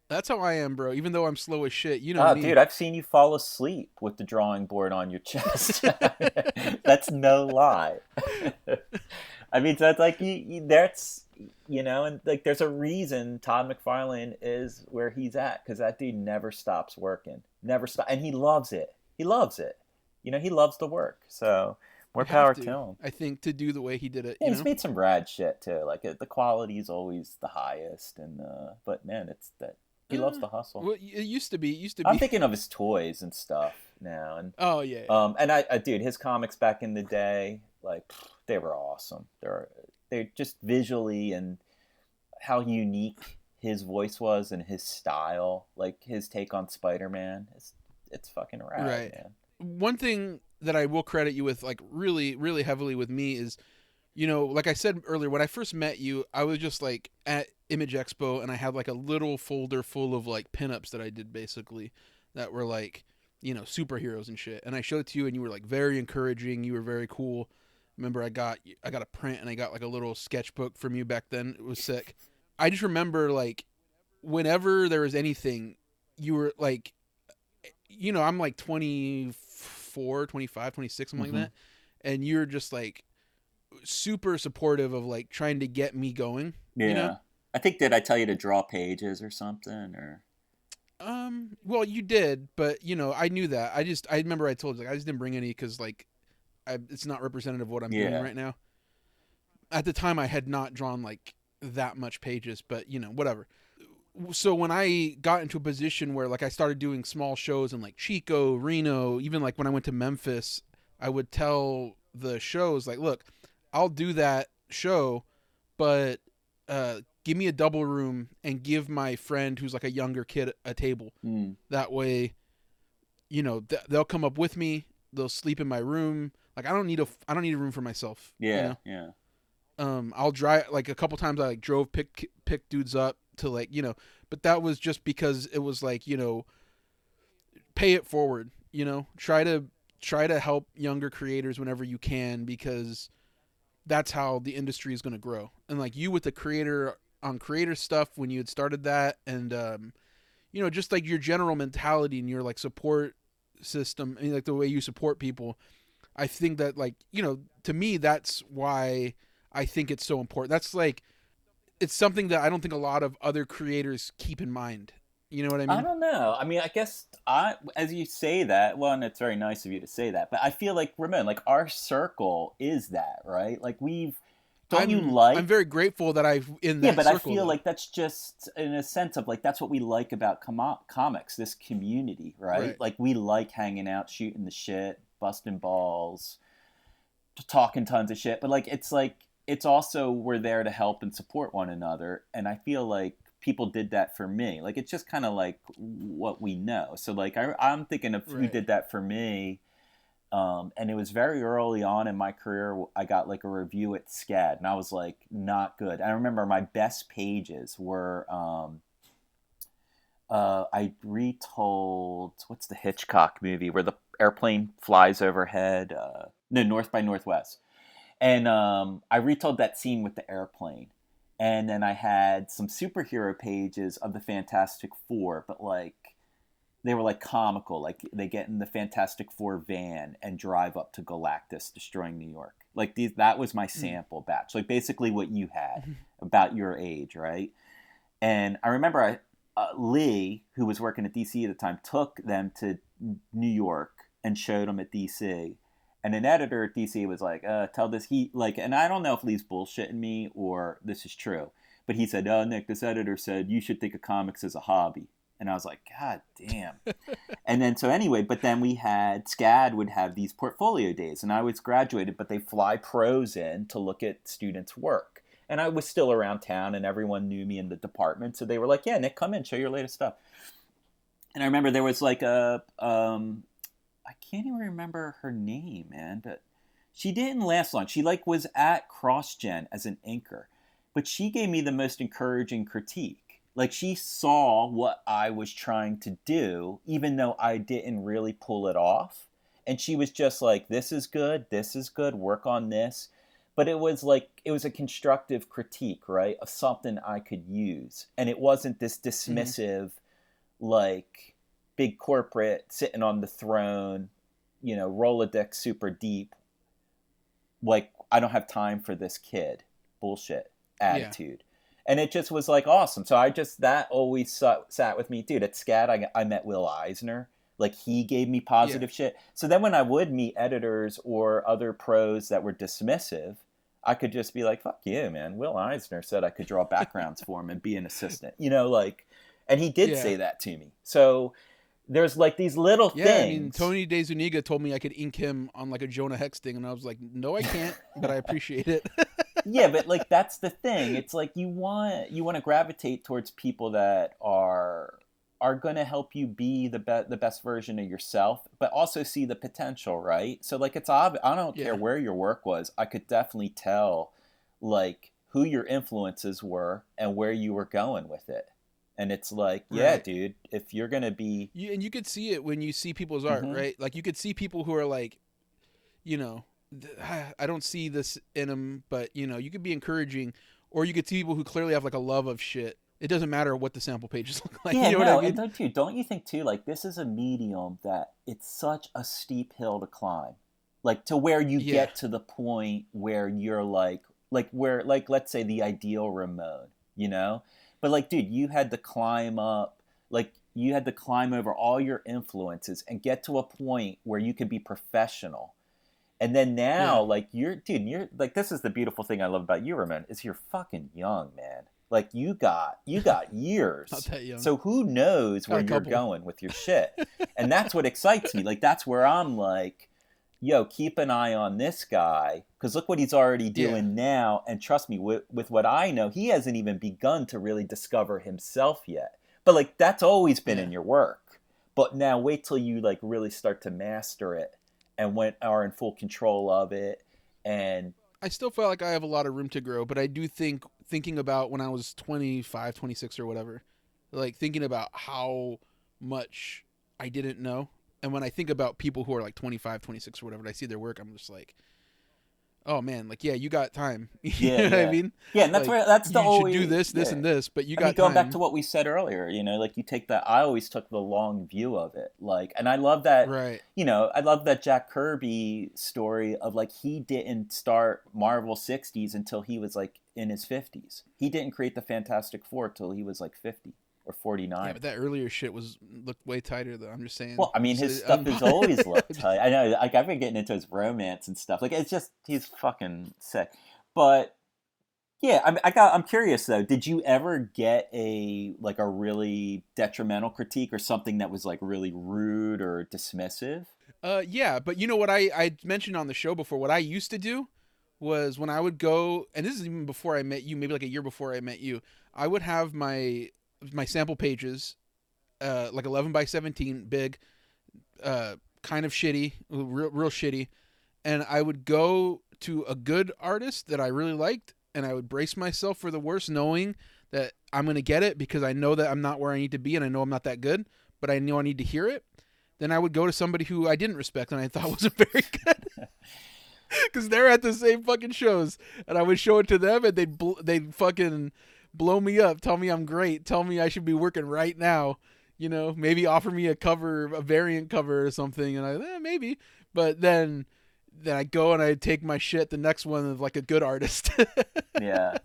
that's how I am, bro. Even though I'm slow as shit, you know. Oh, me. dude, I've seen you fall asleep with the drawing board on your chest. (laughs) that's no lie. (laughs) I mean, that's like you, you, that's you know, and like there's a reason Todd McFarlane is where he's at because that dude never stops working, never stop, and he loves it. He loves it. You know, he loves the work. So more power to, to, him. I think to do the way he did it. Yeah, he's know? made some rad shit too. Like the quality is always the highest, and uh, but man, it's that he loves the hustle. Well, it used to be. It used to be. I'm thinking of his toys and stuff now, and oh yeah. Um, and I, I, dude, his comics back in the day, like they were awesome. They're they're just visually and how unique his voice was and his style, like his take on Spider-Man. It's it's fucking rad, right. man. One thing that I will credit you with, like really, really heavily with me, is you know, like I said earlier, when I first met you, I was just like at Image Expo and I had like a little folder full of like pinups that I did basically that were like, you know, superheroes and shit. And I showed it to you and you were like very encouraging. You were very cool. Remember I got I got a print and I got like a little sketchbook from you back then. It was sick. I just remember like whenever there was anything, you were like you know, I'm like 24, 25, 26, something mm-hmm. like that. And you're just like super supportive of like trying to get me going. Yeah. You know? I think did I tell you to draw pages or something or um well you did, but you know, I knew that. I just I remember I told you like I just didn't bring any cuz like I, it's not representative of what I'm yeah. doing right now. At the time I had not drawn like that much pages, but you know, whatever. So when I got into a position where like I started doing small shows in like Chico, Reno, even like when I went to Memphis, I would tell the shows like, look, I'll do that show, but uh, give me a double room and give my friend who's like a younger kid a table. Mm. That way, you know, th- they'll come up with me. They'll sleep in my room. Like I don't need a I don't need a room for myself. Yeah, you know? yeah. Um, I'll drive like a couple times. I like drove pick pick dudes up to like you know, but that was just because it was like you know, pay it forward. You know, try to try to help younger creators whenever you can because that's how the industry is going to grow. And like you with the creator on creator stuff when you had started that and um you know just like your general mentality and your like support system and like the way you support people i think that like you know to me that's why i think it's so important that's like it's something that i don't think a lot of other creators keep in mind you know what I mean? I don't know. I mean, I guess I, as you say that, well, and it's very nice of you to say that, but I feel like Ramon, like our circle is that, right? Like we've, don't I'm, you like? I'm very grateful that I've in that. Yeah, but circle, I feel though. like that's just in a sense of like that's what we like about com- comics, this community, right? Right. Like we like hanging out, shooting the shit, busting balls, talking tons of shit, but like it's like it's also we're there to help and support one another, and I feel like people did that for me. Like it's just kind of like what we know. So like I, am thinking of who Right. did that for me. Um, and it was very early on in my career. I got like a review at SCAD, and I was like, not good. I remember my best pages were um, uh, I retold what's the Hitchcock movie where the airplane flies overhead? Uh, no, North by Northwest. And um, I retold that scene with the airplane. And then I had some superhero pages of the Fantastic Four, but like they were like comical. Like they get in the Fantastic Four van and drive up to Galactus, destroying New York. Like these, that was my sample batch. Like basically what you had (laughs) about your age, right? And I remember I, uh, Lee, who was working at DC at the time, took them to New York and showed them at DC. And an editor at DC was like, uh, "Tell this he like," and I don't know if Lee's bullshitting me or this is true, but he said, "Oh, Nick, this editor said you should think of comics as a hobby." And I was like, God damn. (laughs) and then so anyway, but then we had SCAD would have these portfolio days, and I was graduated, but they fly pros in to look at students' work. And I was still around town, and everyone knew me in the department, so they were like, "Yeah, Nick, come in, show your latest stuff." And I remember there was like a um, I can't even remember her name, man, but she didn't last long. She like was at CrossGen as an anchor, but she gave me the most encouraging critique. Like she saw what I was trying to do, even though I didn't really pull it off. And she was just like, "This is good. This is good. Work on this." But it was like it was a constructive critique, right, of something I could use, and it wasn't this dismissive, mm-hmm. like big corporate sitting on the throne, you know, Rolodex super deep. Like, I don't have time for this kid bullshit attitude. Yeah. And it just was like awesome. So I just, that always sat, sat with me. Dude, at SCAD, I, I met Will Eisner. Like, he gave me positive yeah. shit. So then when I would meet editors or other pros that were dismissive, I could just be like, fuck you, man. Will Eisner said I could draw backgrounds (laughs) for him and be an assistant. You know, like, and he did yeah. say that to me. So, there's like these little yeah, things. I mean, Tony DeZuniga told me I could ink him on like a Jonah Hex thing, and I was like, no, I can't, but I appreciate it. (laughs) yeah, but like that's the thing. It's like you want you want to gravitate towards people that are are going to help you be the be- the best version of yourself, but also see the potential, right? So like it's obvious. I don't yeah. care where your work was. I could definitely tell, like who your influences were and where you were going with it. And it's like, right. yeah, dude, if you're gonna be, you, and you could see it when you see people's art, mm-hmm. right? Like you could see people who are like, you know, (sighs) I don't see this in them, but you know, you could be encouraging, or you could see people who clearly have like a love of shit. It doesn't matter what the sample pages (laughs) look like. Yeah, you know no, I mean? don't you don't you think too? Like this is a medium that it's such a steep hill to climb, like to where you yeah. get to the point where you're like, like where, like let's say the ideal Ramon, you know, but like, dude, you had to climb up, like you had to climb over all your influences and get to a point where you could be professional and then now, yeah. like you're, dude, you're like this is the beautiful thing I love about you, Ramon, is you're fucking young, man. Like you got you got (laughs) years. So who knows where you're going with your shit? (laughs) and that's what excites me. Like that's where I'm like, yo, keep an eye on this guy because look what he's already doing yeah. now. And trust me, with, with what I know, he hasn't even begun to really discover himself yet. But like that's always been yeah. in your work. But now wait till you like really start to master it and went are in full control of it and I still feel like I have a lot of room to grow, but I do think thinking about when I was 25, 26 or whatever, like thinking about how much I didn't know. And when I think about people who are like 25, 26 or whatever, and I see their work, I'm just like, oh man, like yeah, you got time. (laughs) you yeah, know yeah. what I mean? Yeah, and that's like, where that's the you always, should do this, this, yeah. and this, but you I got mean, going time. back to what we said earlier. You know, like you take that. I always took the long view of it. Like, and I love that. Right. You know, I love that Jack Kirby story of like he didn't start Marvel '60s until he was like in his 50s. He didn't create the Fantastic Four till he was like 50 or 49. Yeah, but that earlier shit was looked way tighter though. I'm just saying. Well, I mean, his so, stuff um, has always (laughs) looked tight. I know, like I've been getting into his romance and stuff. Like it's just he's fucking sick. But yeah, I, I got. I'm curious though. Did you ever get a like a really detrimental critique or something that was like really rude or dismissive? Uh, yeah, but you know what I I mentioned on the show before. What I used to do was when I would go, and this is even before I met you, maybe like a year before I met you. I would have my my sample pages, uh, like 11 by 17, big, uh, kind of shitty, real, real shitty, and I would go to a good artist that I really liked, and I would brace myself for the worst, knowing that I'm gonna get it because I know that I'm not where I need to be, and I know I'm not that good, but I know I need to hear it. Then I would go to somebody who I didn't respect and I thought (laughs) wasn't very good. (laughs) Because they're at the same fucking shows, and I would show it to them, and they'd bl- they'd fucking blow me up, tell me I'm great, tell me I should be working right now. You know, maybe offer me a cover, a variant cover or something, and I eh, maybe. But then, then I go and I take my shit. The next one of like a good artist. (laughs) yeah.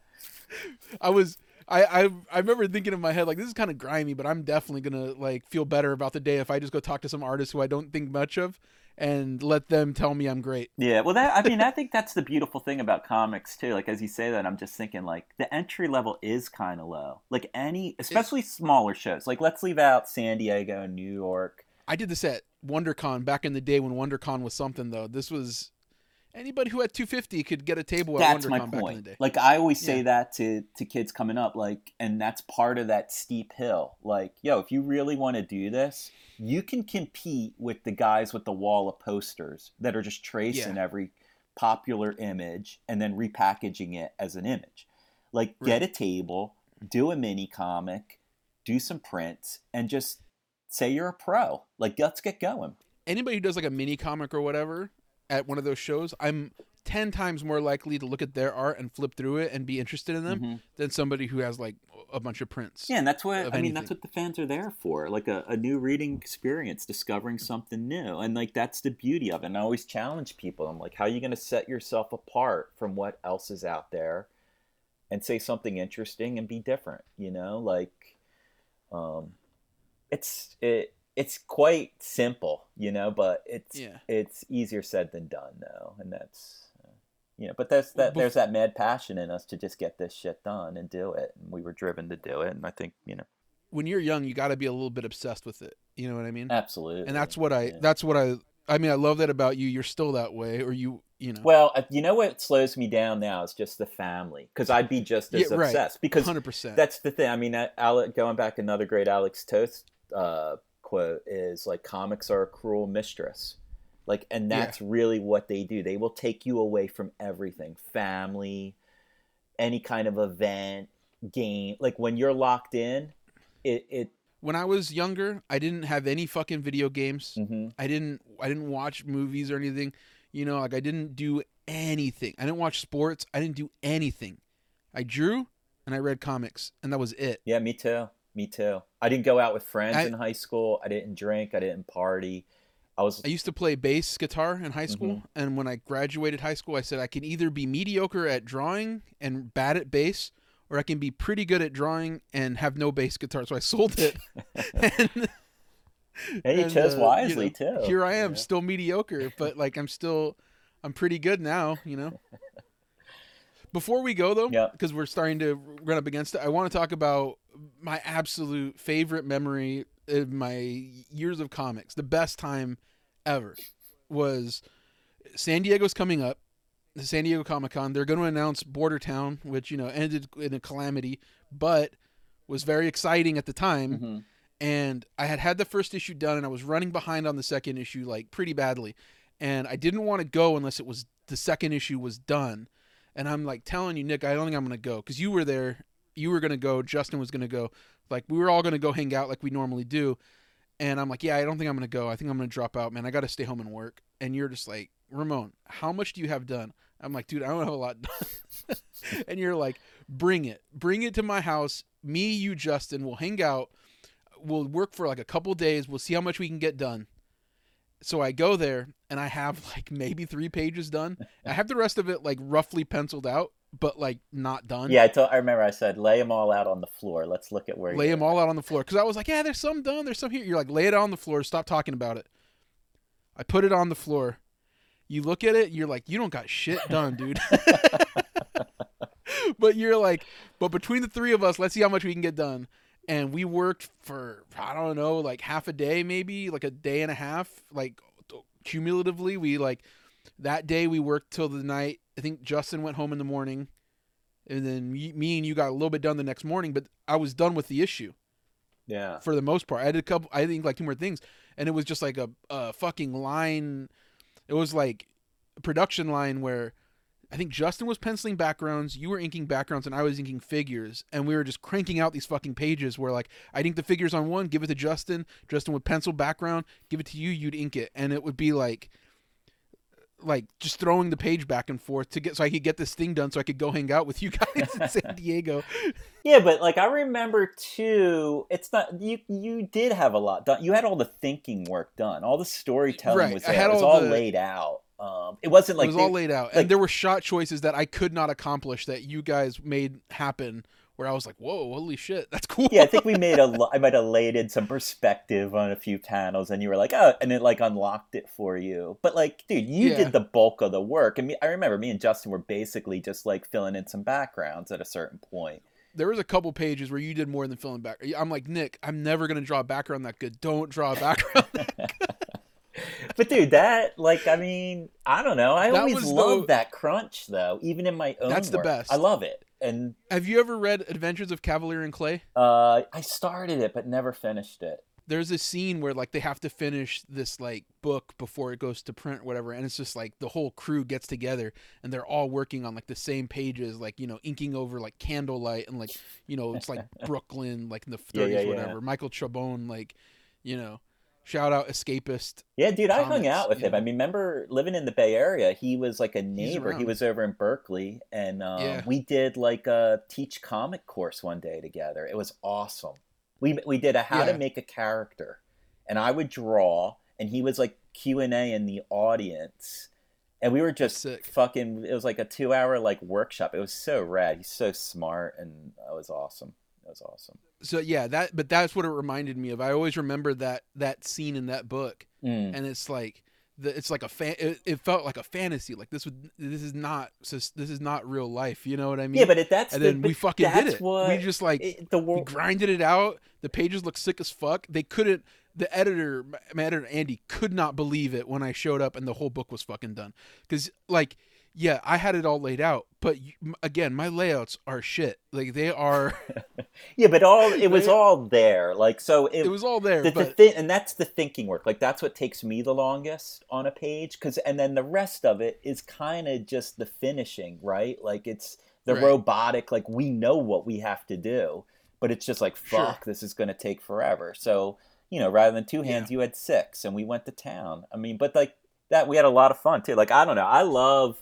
I was I, I I remember thinking in my head like this is kind of grimy, but I'm definitely gonna like feel better about the day if I just go talk to some artist who I don't think much of and let them tell me I'm great. Yeah, well, that I mean, I (laughs) think that's the beautiful thing about comics too. Like as you say that, I'm just thinking like the entry level is kind of low. Like any, especially it's, smaller shows. Like let's leave out San Diego and New York. I did this at WonderCon back in the day when WonderCon was something though. This was anybody who had 250 could get a table that's WonderCon my point. Like I always say yeah. that to to kids coming up like and that's part of that steep hill. Like, yo, if you really want to do this, you can compete with the guys with the wall of posters that are just tracing yeah. every popular image and then repackaging it as an image. Like right. get a table, do a mini comic, do some prints and just say you're a pro. Like let's get going. Anybody who does like a mini comic or whatever, at one of those shows, I'm ten times more likely to look at their art and flip through it and be interested in them mm-hmm. than somebody who has like a bunch of prints. Yeah, and that's what I anything. mean. That's what the fans are there for, like a, a new reading experience, discovering something new, and like that's the beauty of it. And I always challenge people. I'm like, how are you going to set yourself apart from what else is out there, and say something interesting and be different? You know, like, um, it's it it's quite simple, you know, but it's yeah. it's easier said than done though, and that's uh, you know, but there's that there's that mad passion in us to just get this shit done and do it, and we were driven to do it, and I think you know, when you're young, you got to be a little bit obsessed with it. You know what I mean? Absolutely. And that's what I yeah. that's what I I mean, I love that about you. You're still that way, or you you know. Well, you know what slows me down now is just the family because I'd be just as Yeah, right. obsessed because 100%. that's the thing. I mean, uh, going back another great Alex Toth uh, quote is like comics are a cruel mistress. Like, and Yeah. that's really what they do. They will take you away from everything, family, any kind of event, game. Like when you're locked in, it it. when I was younger, I didn't have any fucking video games. mhm. I didn't I didn't watch movies or anything. You know, like I didn't do anything. I didn't watch sports. I didn't do anything. I drew and I read comics and that was it. Yeah, me too. Me too. I didn't go out with friends I- in high school. I didn't drink. I didn't party. I was I used to play bass guitar in high school Mm-hmm. and when I graduated high school I said I can either be mediocre at drawing and bad at bass or I can be pretty good at drawing and have no bass guitar. So I sold it. (laughs) and and you chose uh, you wisely know, too. Here I am, Yeah. still mediocre, but like I'm still, I'm pretty good now, you know. (laughs) Before we go though, Yeah. because we're starting to run up against it, I want to talk about my absolute favorite memory of my years of comics. The best time ever was San Diego's coming up, the San Diego Comic Con. They're going to announce Border Town, which you know ended in a calamity, but was very exciting at the time Mhm. and I had had the first issue done and I was running behind on the second issue like pretty badly and I didn't want to go unless it was the second issue was done and I'm like telling you Nick I don't think I'm to go cuz you were there you were to go Justin was to go. Like we were all to go hang out like we normally do. And I'm like yeah I don't think I'm to go. I think I'm to drop out man. I got to stay home and work. And you're just like Ramon how much do you have done? I'm like dude I don't have a lot done. (laughs) And you're like bring it. Bring it to my house. Me you Justin will hang out. We'll work for like a couple days. We'll see how much we can get done. So I go there and I have (laughs) like maybe three pages done. I have the rest of it like roughly penciled out, but like not done. Yeah, I told. I remember I said, lay them all out on the floor. Let's look at where. Lay them all out on the floor because I was like, yeah, there's some done, there's some here. You're like, lay it on the floor. Stop talking about it. I put it on the floor. You look at it, you're like, you don't got shit done, dude. (laughs) but you're like, but between the three of us, let's see how much we can get done. And we worked for I don't know, like half a day, maybe like a day and a half, like cumulatively. We like that day we worked till the night. I think Justin went home in the morning, and then me, and you got a little bit done the next morning. But I was done with the issue Yeah. for the most part. I did a couple. I think like two more things, and it was just like a, a fucking line. It was like a production line where I think Justin was penciling backgrounds, you were inking backgrounds, and I was inking figures, and we were just cranking out these fucking pages where like I'd ink the figures on one, give it to Justin, Justin would pencil background, give it to you, you'd ink it, and it would be like like just throwing the page back and forth to get so I could get this thing done so I could go hang out with you (laughs) guys in San (laughs) Diego. Yeah, but like I remember too, it's not you. You did have a lot done. You had all the thinking work done. All the storytelling Right, was there. It was all all the- laid out. Um, it wasn't like it was they- all laid out, like- and there were shot choices that I could not accomplish that you guys made happen. Where I was like, "Whoa, holy shit, that's cool." yeah, I think we made a. (laughs) I might have laid in some perspective on a few panels, and you were like, "Oh," and it like unlocked it for you. But like, dude, you Yeah. did the bulk of the work. I mean, I remember me and Justin were basically just like filling in some backgrounds at a certain point. there was a couple pages where you did more than filling back. I'm like, Nick, I'm never gonna draw a background that good. Don't draw a background. (laughs) that But dude, that like, I mean, I don't know. I That always love that crunch though, even in my own. That's the best. I love it, and Have you ever read Adventures of Kavalier and Clay? uh, I started it but never finished it. There's a scene where like they have to finish this like book before it goes to print, or whatever, and it's just like the whole crew gets together and they're all working on like the same pages, like you know, inking over like candlelight and like you know, it's like (laughs) Brooklyn, like in the 30s, Yeah, yeah, yeah. whatever. Michael Chabon, like you know, shout out Escapist. Yeah, dude, I hung out with you him. I mean, remember living in the Bay Area? He was like a neighbor. He was over in Berkeley, and um, Yeah. we did like a teach comic course one day together. It was awesome. We we did a how Yeah. to make a character, and I would draw, and he was like Q and A in the audience, and we were just Sick. fucking. It was like a two hour like workshop. It was so rad. He's so smart, and it was awesome. Was awesome. So yeah, that but that's what it reminded me of. I always remember that that scene in that book, Mm. and it's like the, it's like a fan. It, it felt like a fantasy. Like this would this is not this is not real life. You know what I mean? Yeah, but it, that's and the, then we fucking did it. We just like it, the we world. grinded it out. The pages look sick as fuck. They couldn't. the editor, my editor Andy, could not believe it when I showed up and the whole book was fucking done. Because like, yeah, I had it all laid out, but again, my layouts are shit. Like they are. (laughs) yeah, but all (laughs) it was all there. Like so, it, it was all there. The, but... the thing, and that's the thinking work. Like that's what takes me the longest on a page. Because and then the rest of it is kind of just the finishing, right? Like it's the right. robotic. Like we know what we have to do, but it's just like fuck, sure. this is going to take forever. So you know, rather than two hands, yeah. you had six, and we went to town. I mean, but like that, we had a lot of fun too. Like I don't know, I love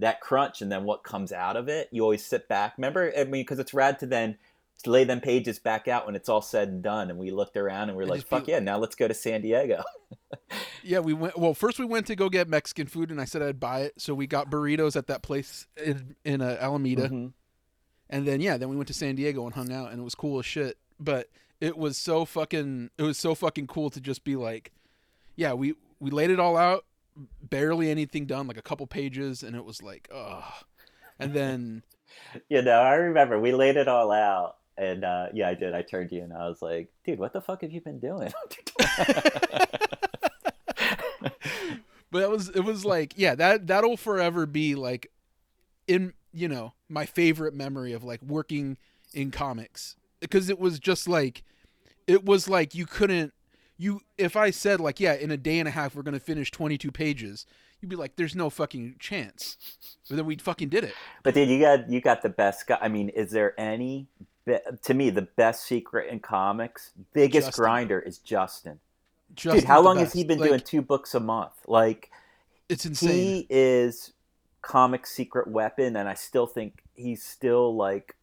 that crunch, and then what comes out of it. You always sit back. Remember, I mean, because it's rad to then lay them pages back out when it's all said and done, and we looked around and we are like, "Fuck yeah, now let's go to San Diego." (laughs) yeah, we went. Well, first we went to go get Mexican food, and I said I'd buy it, so we got burritos at that place in in uh, Alameda, mm-hmm. and then yeah, then we went to San Diego and hung out, and it was cool as shit. But it was so fucking it was so fucking cool to just be like yeah we we laid it all out barely anything done like a couple pages and it was like oh and then (laughs) you know i remember we laid it all out and uh, yeah i did. I turned to you and i was like dude what the fuck have you been doing? (laughs) But it was it was like yeah that that'll forever be like in you know my favorite memory of like working in comics. Because it was just like it was like you couldn't you if I said like yeah in a day and a half we're gonna finish 22 pages you'd be like there's no fucking chance. But then we fucking did it. But dude you got you got the best guy. I mean is there any to me the best secret in comics? Biggest Justin. grinder is Justin. Justin's dude how long has he been like, doing two books a month? Like it's insane. he is comic secret weapon and I still think he's still like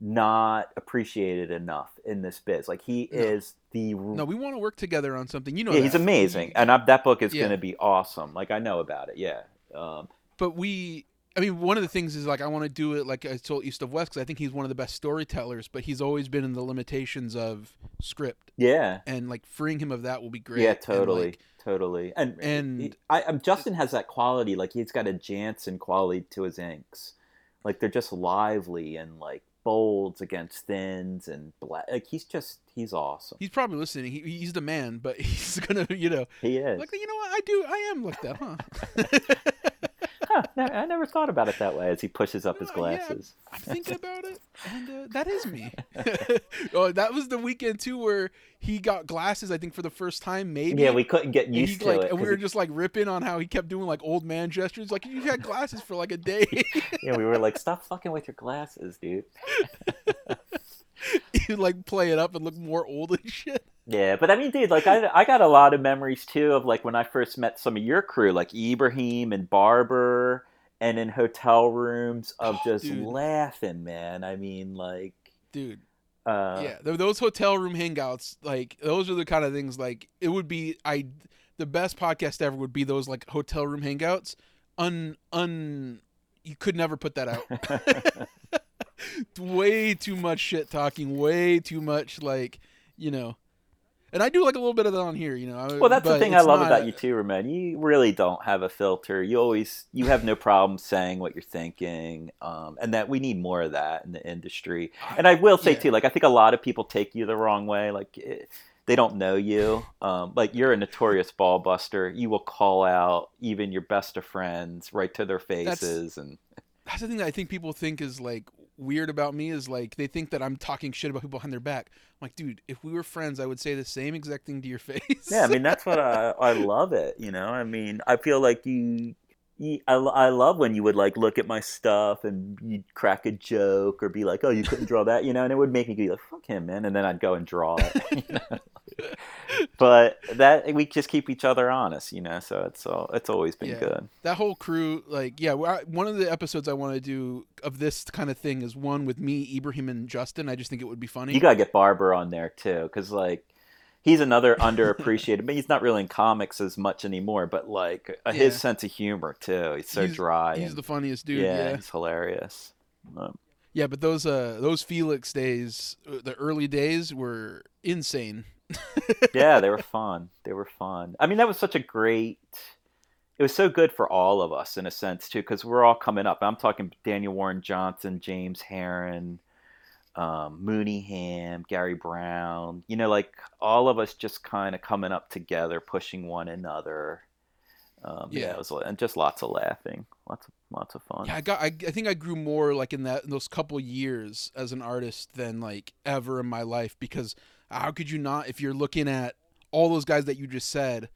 not appreciated enough in this biz. Like he no. is the no. We want to work together on something. You know, yeah, that. he's amazing, and I, that book is yeah. going to be awesome. Like I know about it. Yeah. Um, but we, I mean, one of the things is like I want to do it like I told East of West because I think he's one of the best storytellers. But he's always been in the limitations of script. Yeah. And like freeing him of that will be great. Yeah, totally. And, like, totally. And and he, I, um, Justin has that quality. Like he's got a Janson quality to his inks. Like they're just lively and like bolds against thins and black. Like he's just he's awesome. He's probably listening. He, he's the man, but (laughs) he's gonna you know he is like you know what I do I am like that, huh? (laughs) huh, I never thought about it that way as he pushes up his glasses. Yeah, I'm thinking about it, and uh, that is me. (laughs) (laughs) oh, that was the weekend too where he got glasses. I think for the first time, maybe. Yeah, we couldn't get used to like, it. And we were he... just like ripping on how he kept doing like old man gestures. Like you had glasses for like a day. (laughs) yeah, we were like, stop fucking with your glasses, dude. you like play it up and look more old and shit. Yeah, but I mean, dude, like I, I got a lot of memories too of like when I first met some of your crew, like Ibrahim and Barber, and in hotel rooms of oh, just dude. laughing, man. I mean, like, dude, uh, yeah, those hotel room hangouts, like those are the kind of things. Like it would be, I, the best podcast ever would be those like hotel room hangouts. Un, un, you could never put that out. (laughs) (laughs) way too much shit talking, way too much like, you know and I do like a little bit of that on here, you know. Well, that's the thing I love about you too, Ramon. You really don't have a filter. You always you have no problem saying what you're thinking, um, and that we need more of that in the industry. And I will say yeah. too, like I think a lot of people take you the wrong way. Like it, eh, they don't know you. Um, like you're a notorious ball buster. You will call out even your best of friends right to their faces, that's, and that's the thing that I think people think is like weird about me is like they think that I'm talking shit about people behind their back. I'm like, dude, if we were friends, I would say the same exact thing to your (laughs) face. yeah, I mean that's what I I love it. You know, I mean I feel like you. I, I love when you would like look at my stuff and you'd crack a joke or be like, "Oh, you couldn't draw that," you know, and it would make me be like, "Fuck him, man," and then I'd go and draw it. (laughs) You know? but that we just keep each other honest, you know. So it's all it's always been yeah. good. That whole crew, like, yeah, one of the episodes I want to do of this kind of thing is one with me, Ibrahim, and Justin. I just think it would be funny. You gotta get Barber on there too, because like he's another (laughs) underappreciated, but he's not really in comics as much anymore. But like uh, his sense of humor too, he's so he's, dry. He's and, the funniest dude. Yeah, yeah. he's hilarious. Um, yeah, but those uh those Felix days, uh, the early days were insane (laughs) yeah, they were fun. They were fun. I mean, that was such a great. It was so good for all of us in a sense too, because we're all coming up. I'm talking Daniel Warren Johnson, James Harren, um, Mooneyham, Gary Brown, you know, like all of us just kind of coming up together, pushing one another. Um, yeah. yeah, it was and just lots of laughing, lots of lots of fun. Yeah, I got. I, I think I grew more like in that in those couple years as an artist than like ever in my life because how could you not if you're looking at all those guys that you just said,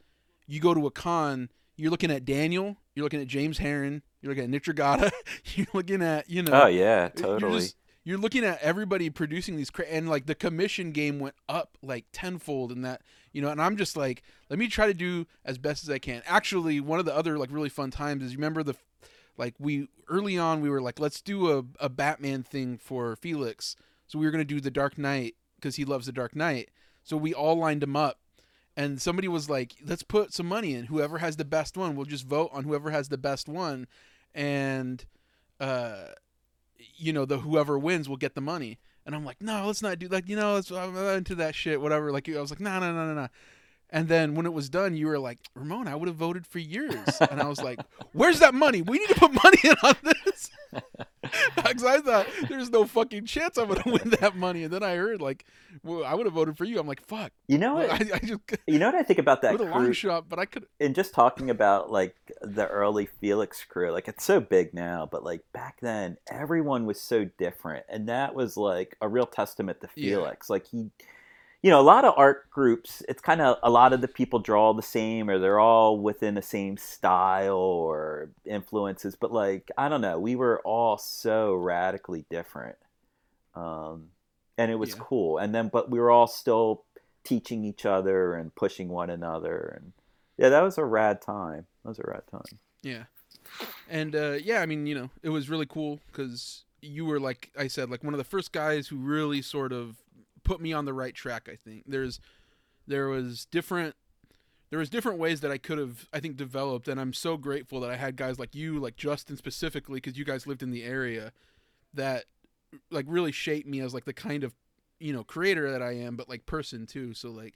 you go to a con, you're looking at Daniel, you're looking at James Harren, you're looking at Nick Dragotta, (laughs) you're looking at you know. Oh yeah, totally. You're, looking at everybody producing these cra- and like the commission game went up like tenfold in that you know, and I'm just like, let me try to do as best as I can. Actually, one of the other like really fun times is you remember the like we early on we were like, let's do a, a Batman thing for Felix. So we were gonna do the Dark Knight because he loves the Dark Knight. So we all lined him up and somebody was like, "Let's put some money in. Whoever has the best one, we'll just vote on whoever has the best one, and uh, you know, the whoever wins will get the money." And I'm like, "No, let's not do like you know, let's, I'm into that shit, whatever." Like I was like, "No, no, no, no, no." And then when it was done, you were like, Ramon, I would have voted for years. And I was like, (laughs) where's that money? We need to put money in on this. (laughs) Because I thought there's no fucking chance I'm going to win that money. And then I heard, like, well, I would have voted for you. I'm like, fuck. You know what? I, I just, (laughs) you know what I think about that? A long shot, but I could. And just talking about, like, the early Felix crew, like, it's so big now, but, like, back then, everyone was so different. And that was, like, a real testament to Felix. Yeah. Like, he you know, a lot of art groups, it's kind of a lot of the people draw the same or they're all within the same style or influences. But like, I don't know, we were all so radically different. Um, and it was yeah. cool. And then, but we were all still teaching each other and pushing one another. And yeah, that was a rad time. That was a rad time. Yeah. And uh, yeah, I mean, you know, it was really cool because you were like I said, like one of the first guys who really sort of put me on the right track. I think there's there was different there was different ways that I could have I think developed, and I'm so grateful that I had guys like you, like Justin specifically, because you guys lived in the area, that like really shaped me as like the kind of you know creator that I am, but like person too. So like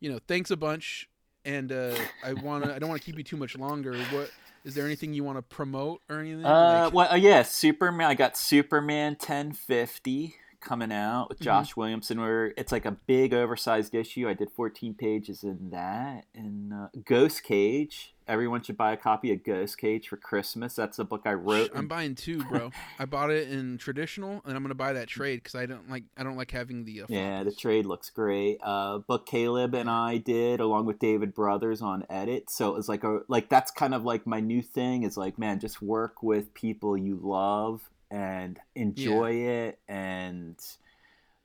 you know, thanks a bunch. And uh, I wanna I don't want to keep you too much longer. What is there anything you want to promote or anything? Uh, like... well, uh, yeah, Superman. I got Superman 1050 coming out with mm-hmm. Josh mm-hmm. Williamson where it's like a big oversized issue. I did 14 pages in that. And uh, Ghost Cage. Everyone should buy a copy of Ghost Cage for Christmas. That's a book I wrote. I'm buying two, bro. (laughs) I bought it in traditional, and I'm gonna buy that trade because I don't like I don't like having the. Uh, yeah, the trade looks great. Uh, book Caleb and I did along with David Brothers on edit. So it was like a like that's kind of like my new thing is like man, just work with people you love and enjoy yeah. it and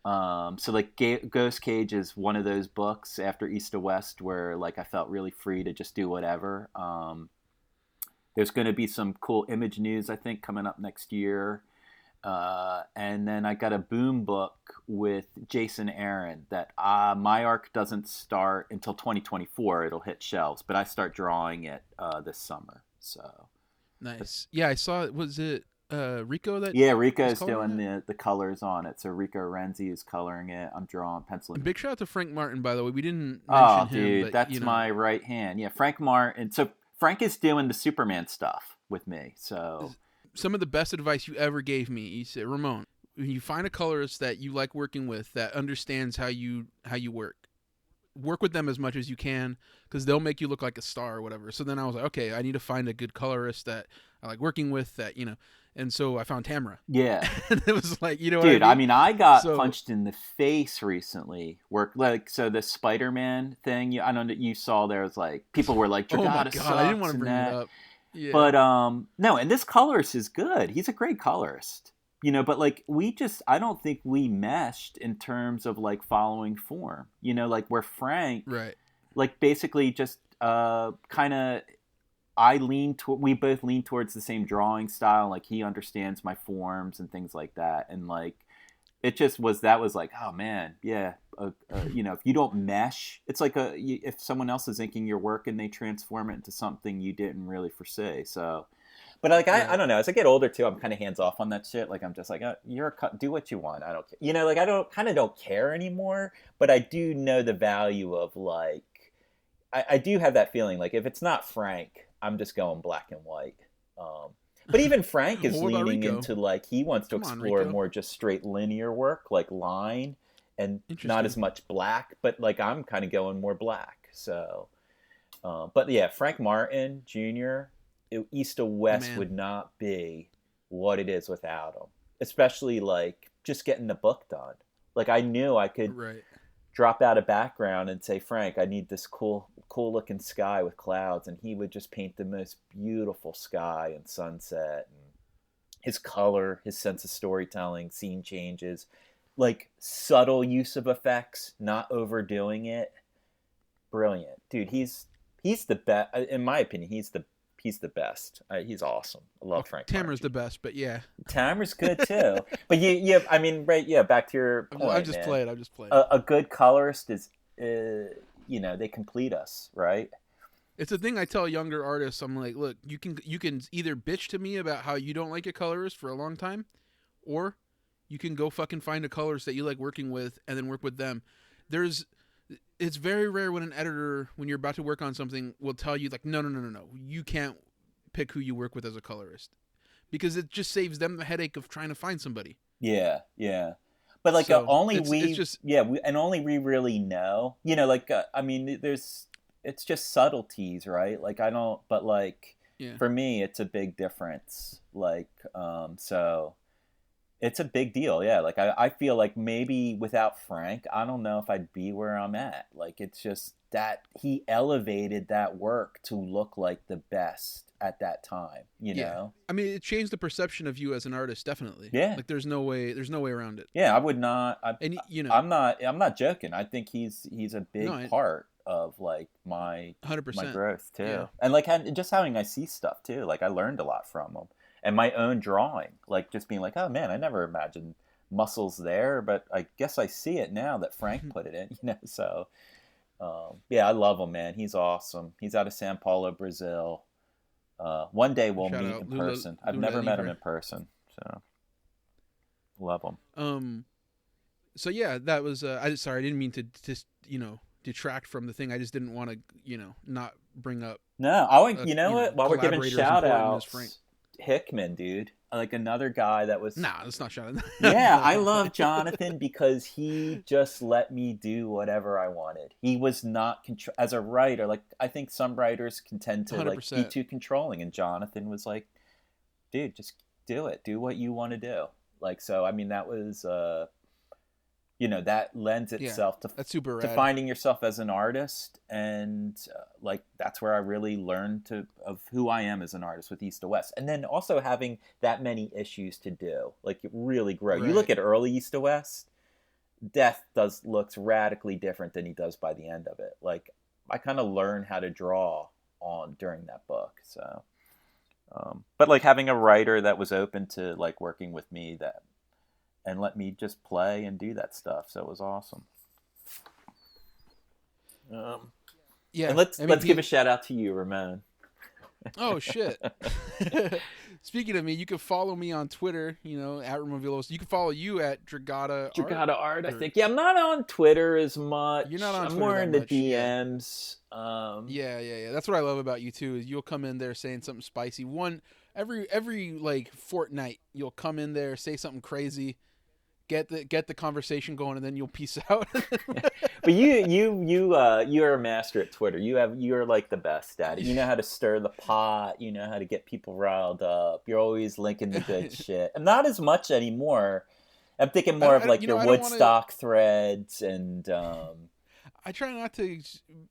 um, so like Ga- ghost cage is one of those books after east of west where like i felt really free to just do whatever. Um, there's going to be some cool image news i think coming up next year. Uh, and then i got a boom book with jason aaron that uh, my arc doesn't start until 2024 it'll hit shelves but i start drawing it uh, this summer so. Nice. Yeah i saw it. Was it uh, Rico that yeah Rico is doing the the colors on it. So Rico Renzi is coloring it. I'm drawing penciling. Big shout out to Frank Martin by the way. We didn't oh him, dude, but, that's you know. my right hand. Yeah, Frank Martin. So Frank is doing the Superman stuff with me. So some of the best advice you ever gave me. You said Ramon, when you find a colorist that you like working with that understands how you how you work, work with them as much as you can because they'll make you look like a star or whatever. So then I was like, okay, I need to find a good colorist that I like working with that you know and so I found Tamra. Yeah, (laughs) and it was like you know, dude. I mean? I, mean, I got so, punched in the face recently. Work like so the Spider Man thing. You, I know that you saw there was like people were like, "Oh my god!" I didn't want to bring that. it up. Yeah. But um, no, and this colorist is good. He's a great colorist. You know, but like we just, I don't think we meshed in terms of like following form. You know, like where Frank, right? Like basically just uh, kind of I lean to we both lean towards the same drawing style. Like he understands my forms and things like that, and like it just was that was like oh man yeah uh, uh, you know if you don't mesh it's like a if someone else is inking your work and they transform it into something you didn't really foresee so but like I, I don't know as i get older too i'm kind of hands off on that shit like i'm just like oh, you're a, do what you want i don't care you know like i don't kind of don't care anymore but i do know the value of like I, I do have that feeling like if it's not frank I'm just going black and white. Um, But even Frank (laughs) is leaning into like he wants to Come explore on, more just straight linear work, like line, and not as much black. But like I'm kind of going more black. So, uh, but yeah, Frank Martin Jr. East of West would not be what it is without him. Especially like just getting the book done. Like I knew I could right. Drop out a background and say, Frank, I need this cool, cool looking sky with clouds, and he would just paint the most beautiful sky and sunset, and his color, his sense of storytelling, scene changes, like subtle use of effects, not overdoing it. Brilliant, dude. He's he's the best, in my opinion. He's the he's the best. Uh, he's awesome. I love Frank. Tamra's the best, but yeah, Tamra's good (laughs) too. but you, you, I mean, right? Yeah, back to your point. I'm just playing. I'm just playing. A, a, good colorist is, uh, you know, they complete us, right? It's a thing I tell younger artists. I'm like, look, you can you can either bitch to me about how you don't like a colorist for a long time, or you can go fucking find a colorist that you like working with and then work with them. There's it's very rare when an editor, when you're about to work on something, will tell you like, no, no, no, no, no, you can't pick who you work with as a colorist, because it just saves them the headache of trying to find somebody. Yeah, yeah, but like so uh, only it's, we, it's just, yeah, we, and only we really know. You know, like uh, I mean, there's it's just subtleties, right? Like I don't, but like yeah. for me, it's a big difference. Like, um, so it's a big deal yeah like I, I feel like maybe without frank i don't know if i'd be where i'm at like it's just that he elevated that work to look like the best at that time you yeah. know? I mean it changed the perception of you as an artist definitely. Yeah. Like there's no way there's no way around it. Yeah i would not I, and you know i'm not i'm not joking i think he's he's a big no, I, part of like my 100% my growth too. Yeah. and like and just having i see stuff too like i learned a lot from him and my own drawing, like just being like, oh man, I never imagined muscles there, but I guess I see it now that Frank (laughs) put it in, you know. So um, yeah, I love him, man. He's awesome. He's out of Sao Paulo, Brazil. Uh, one day we'll Shout meet in Lula, person. I've Lula never met him in person, so love him. Um, so yeah, that was. Uh, I sorry, I didn't mean to just you know detract from the thing. I just didn't want to you know not bring up. No, I would. You know what? While we're giving shout outs, Hickman, dude. Like another guy that was. Nah, it's not Jonathan. (laughs) yeah, I love (laughs) Jonathan because he just let me do whatever I wanted. He was not contr- as a writer. Like I think some writers can tend to 100%. like be too controlling, and Jonathan was like, "Dude, just do it. Do what you want to do." Like so. I mean, that was. uh you know that lends itself yeah, to that's super to finding yourself as an artist and uh, like that's where I really learned to of who I am as an artist with East of West. And then also having that many issues to do like really grow. Right. you look at early East of West Death does looks radically different than he does by the end of it. Like I kind of learn how to draw on during that book so um, but like having a writer that was open to like working with me that and let me just play and do that stuff. So it was awesome. Um, yeah, and let's I mean, let's give a shout out to you, Ramon. oh (laughs) shit! (laughs) Speaking of me, you can follow me on Twitter. You know, at Ramon Villos. You can follow you at Dragotta Dragotta Art. Art I think. Yeah, I'm not on Twitter as much. You're not on. I'm Twitter more in the much. DMs. Yeah. Um, yeah, yeah, yeah. That's what I love about you too. Is you'll come in there saying something spicy. One every every like fortnight, you'll come in there say something crazy get the get the conversation going and then you'll peace (laughs) out (laughs) but you you you uh you're a master at twitter you have you're like the best at it you know how to stir the pot you know how to get people riled up you're always linking the good (laughs) shit and not as much anymore i'm thinking more of like you your know, woodstock wanna... threads and um I try not to,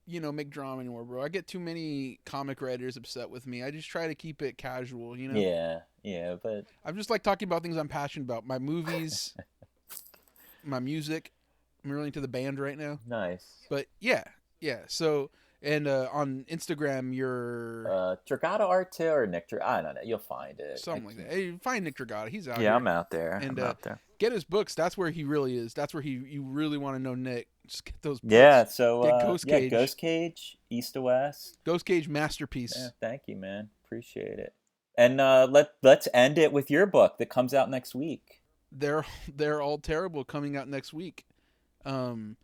you know, make drama anymore, bro. I get too many comic writers upset with me. I just try to keep it casual, you know. Yeah, yeah, but I'm just like talking about things I'm passionate about. My movies, my music. I'm really into the band right now. Nice. But yeah, yeah. So and uh, on Instagram, you're uh, Dragotta Art or Nick. Dr- I don't know. You'll find it. Something like that. Hey, find Nick Dragotta. He's out. Yeah, here. I'm out there. And I'm uh, out there. Get his books. That's where he really is. That's where he. You really want to know Nick. Just get those. Books. Yeah. So uh, Ghost yeah, Cage. Ghost Cage, East of West. Ghost Cage masterpiece. Yeah, thank you, man. Appreciate it. And uh, let let's end it with your book that comes out next week they're (laughs) they're all terrible coming out next week. Um,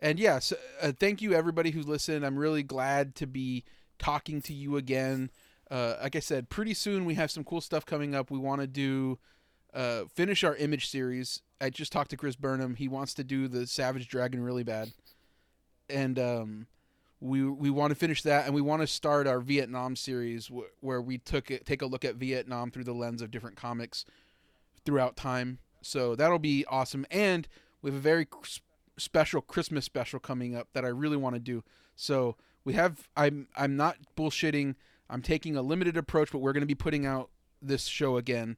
and yeah, so, uh, thank you everybody who's listened. I'm really glad to be talking to you again. uh, like I said, pretty soon we have some cool stuff coming up. We want to do uh, finish our image series. I just talked to Chris Burnham. He wants to do the Savage Dragon really bad, and um, we we want to finish that, and we want to start our Vietnam series wh- where we took it, take a look at Vietnam through the lens of different comics throughout time. So that'll be awesome, and we have a very special Christmas special coming up that I really want to do. So we have I'm I'm not bullshitting. I'm taking a limited approach, but we're going to be putting out this show again.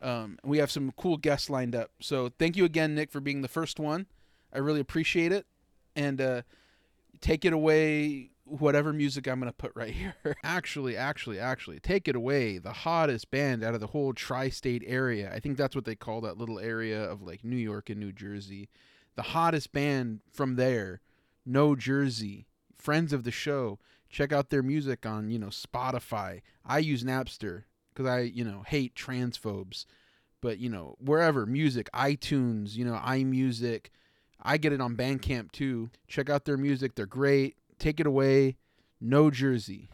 Um, we have some cool guests lined up. So thank you again, Nick, for being the first one. I really appreciate it. And uh, take it away, whatever music I'm going to put right (laughs) here. actually, actually, actually, take it away. The hottest band out of the whole tri state area. I think that's what they call that little area of like New York and New Jersey. The hottest band from there, No Jersey, friends of the show. Check out their music on, you know, Spotify. I use Napster because I, you know, hate transphobes. But, you know, wherever, music, iTunes, you know, iMusic. I get it on Bandcamp too. Check out their music. They're great. Take it away. No Jersey.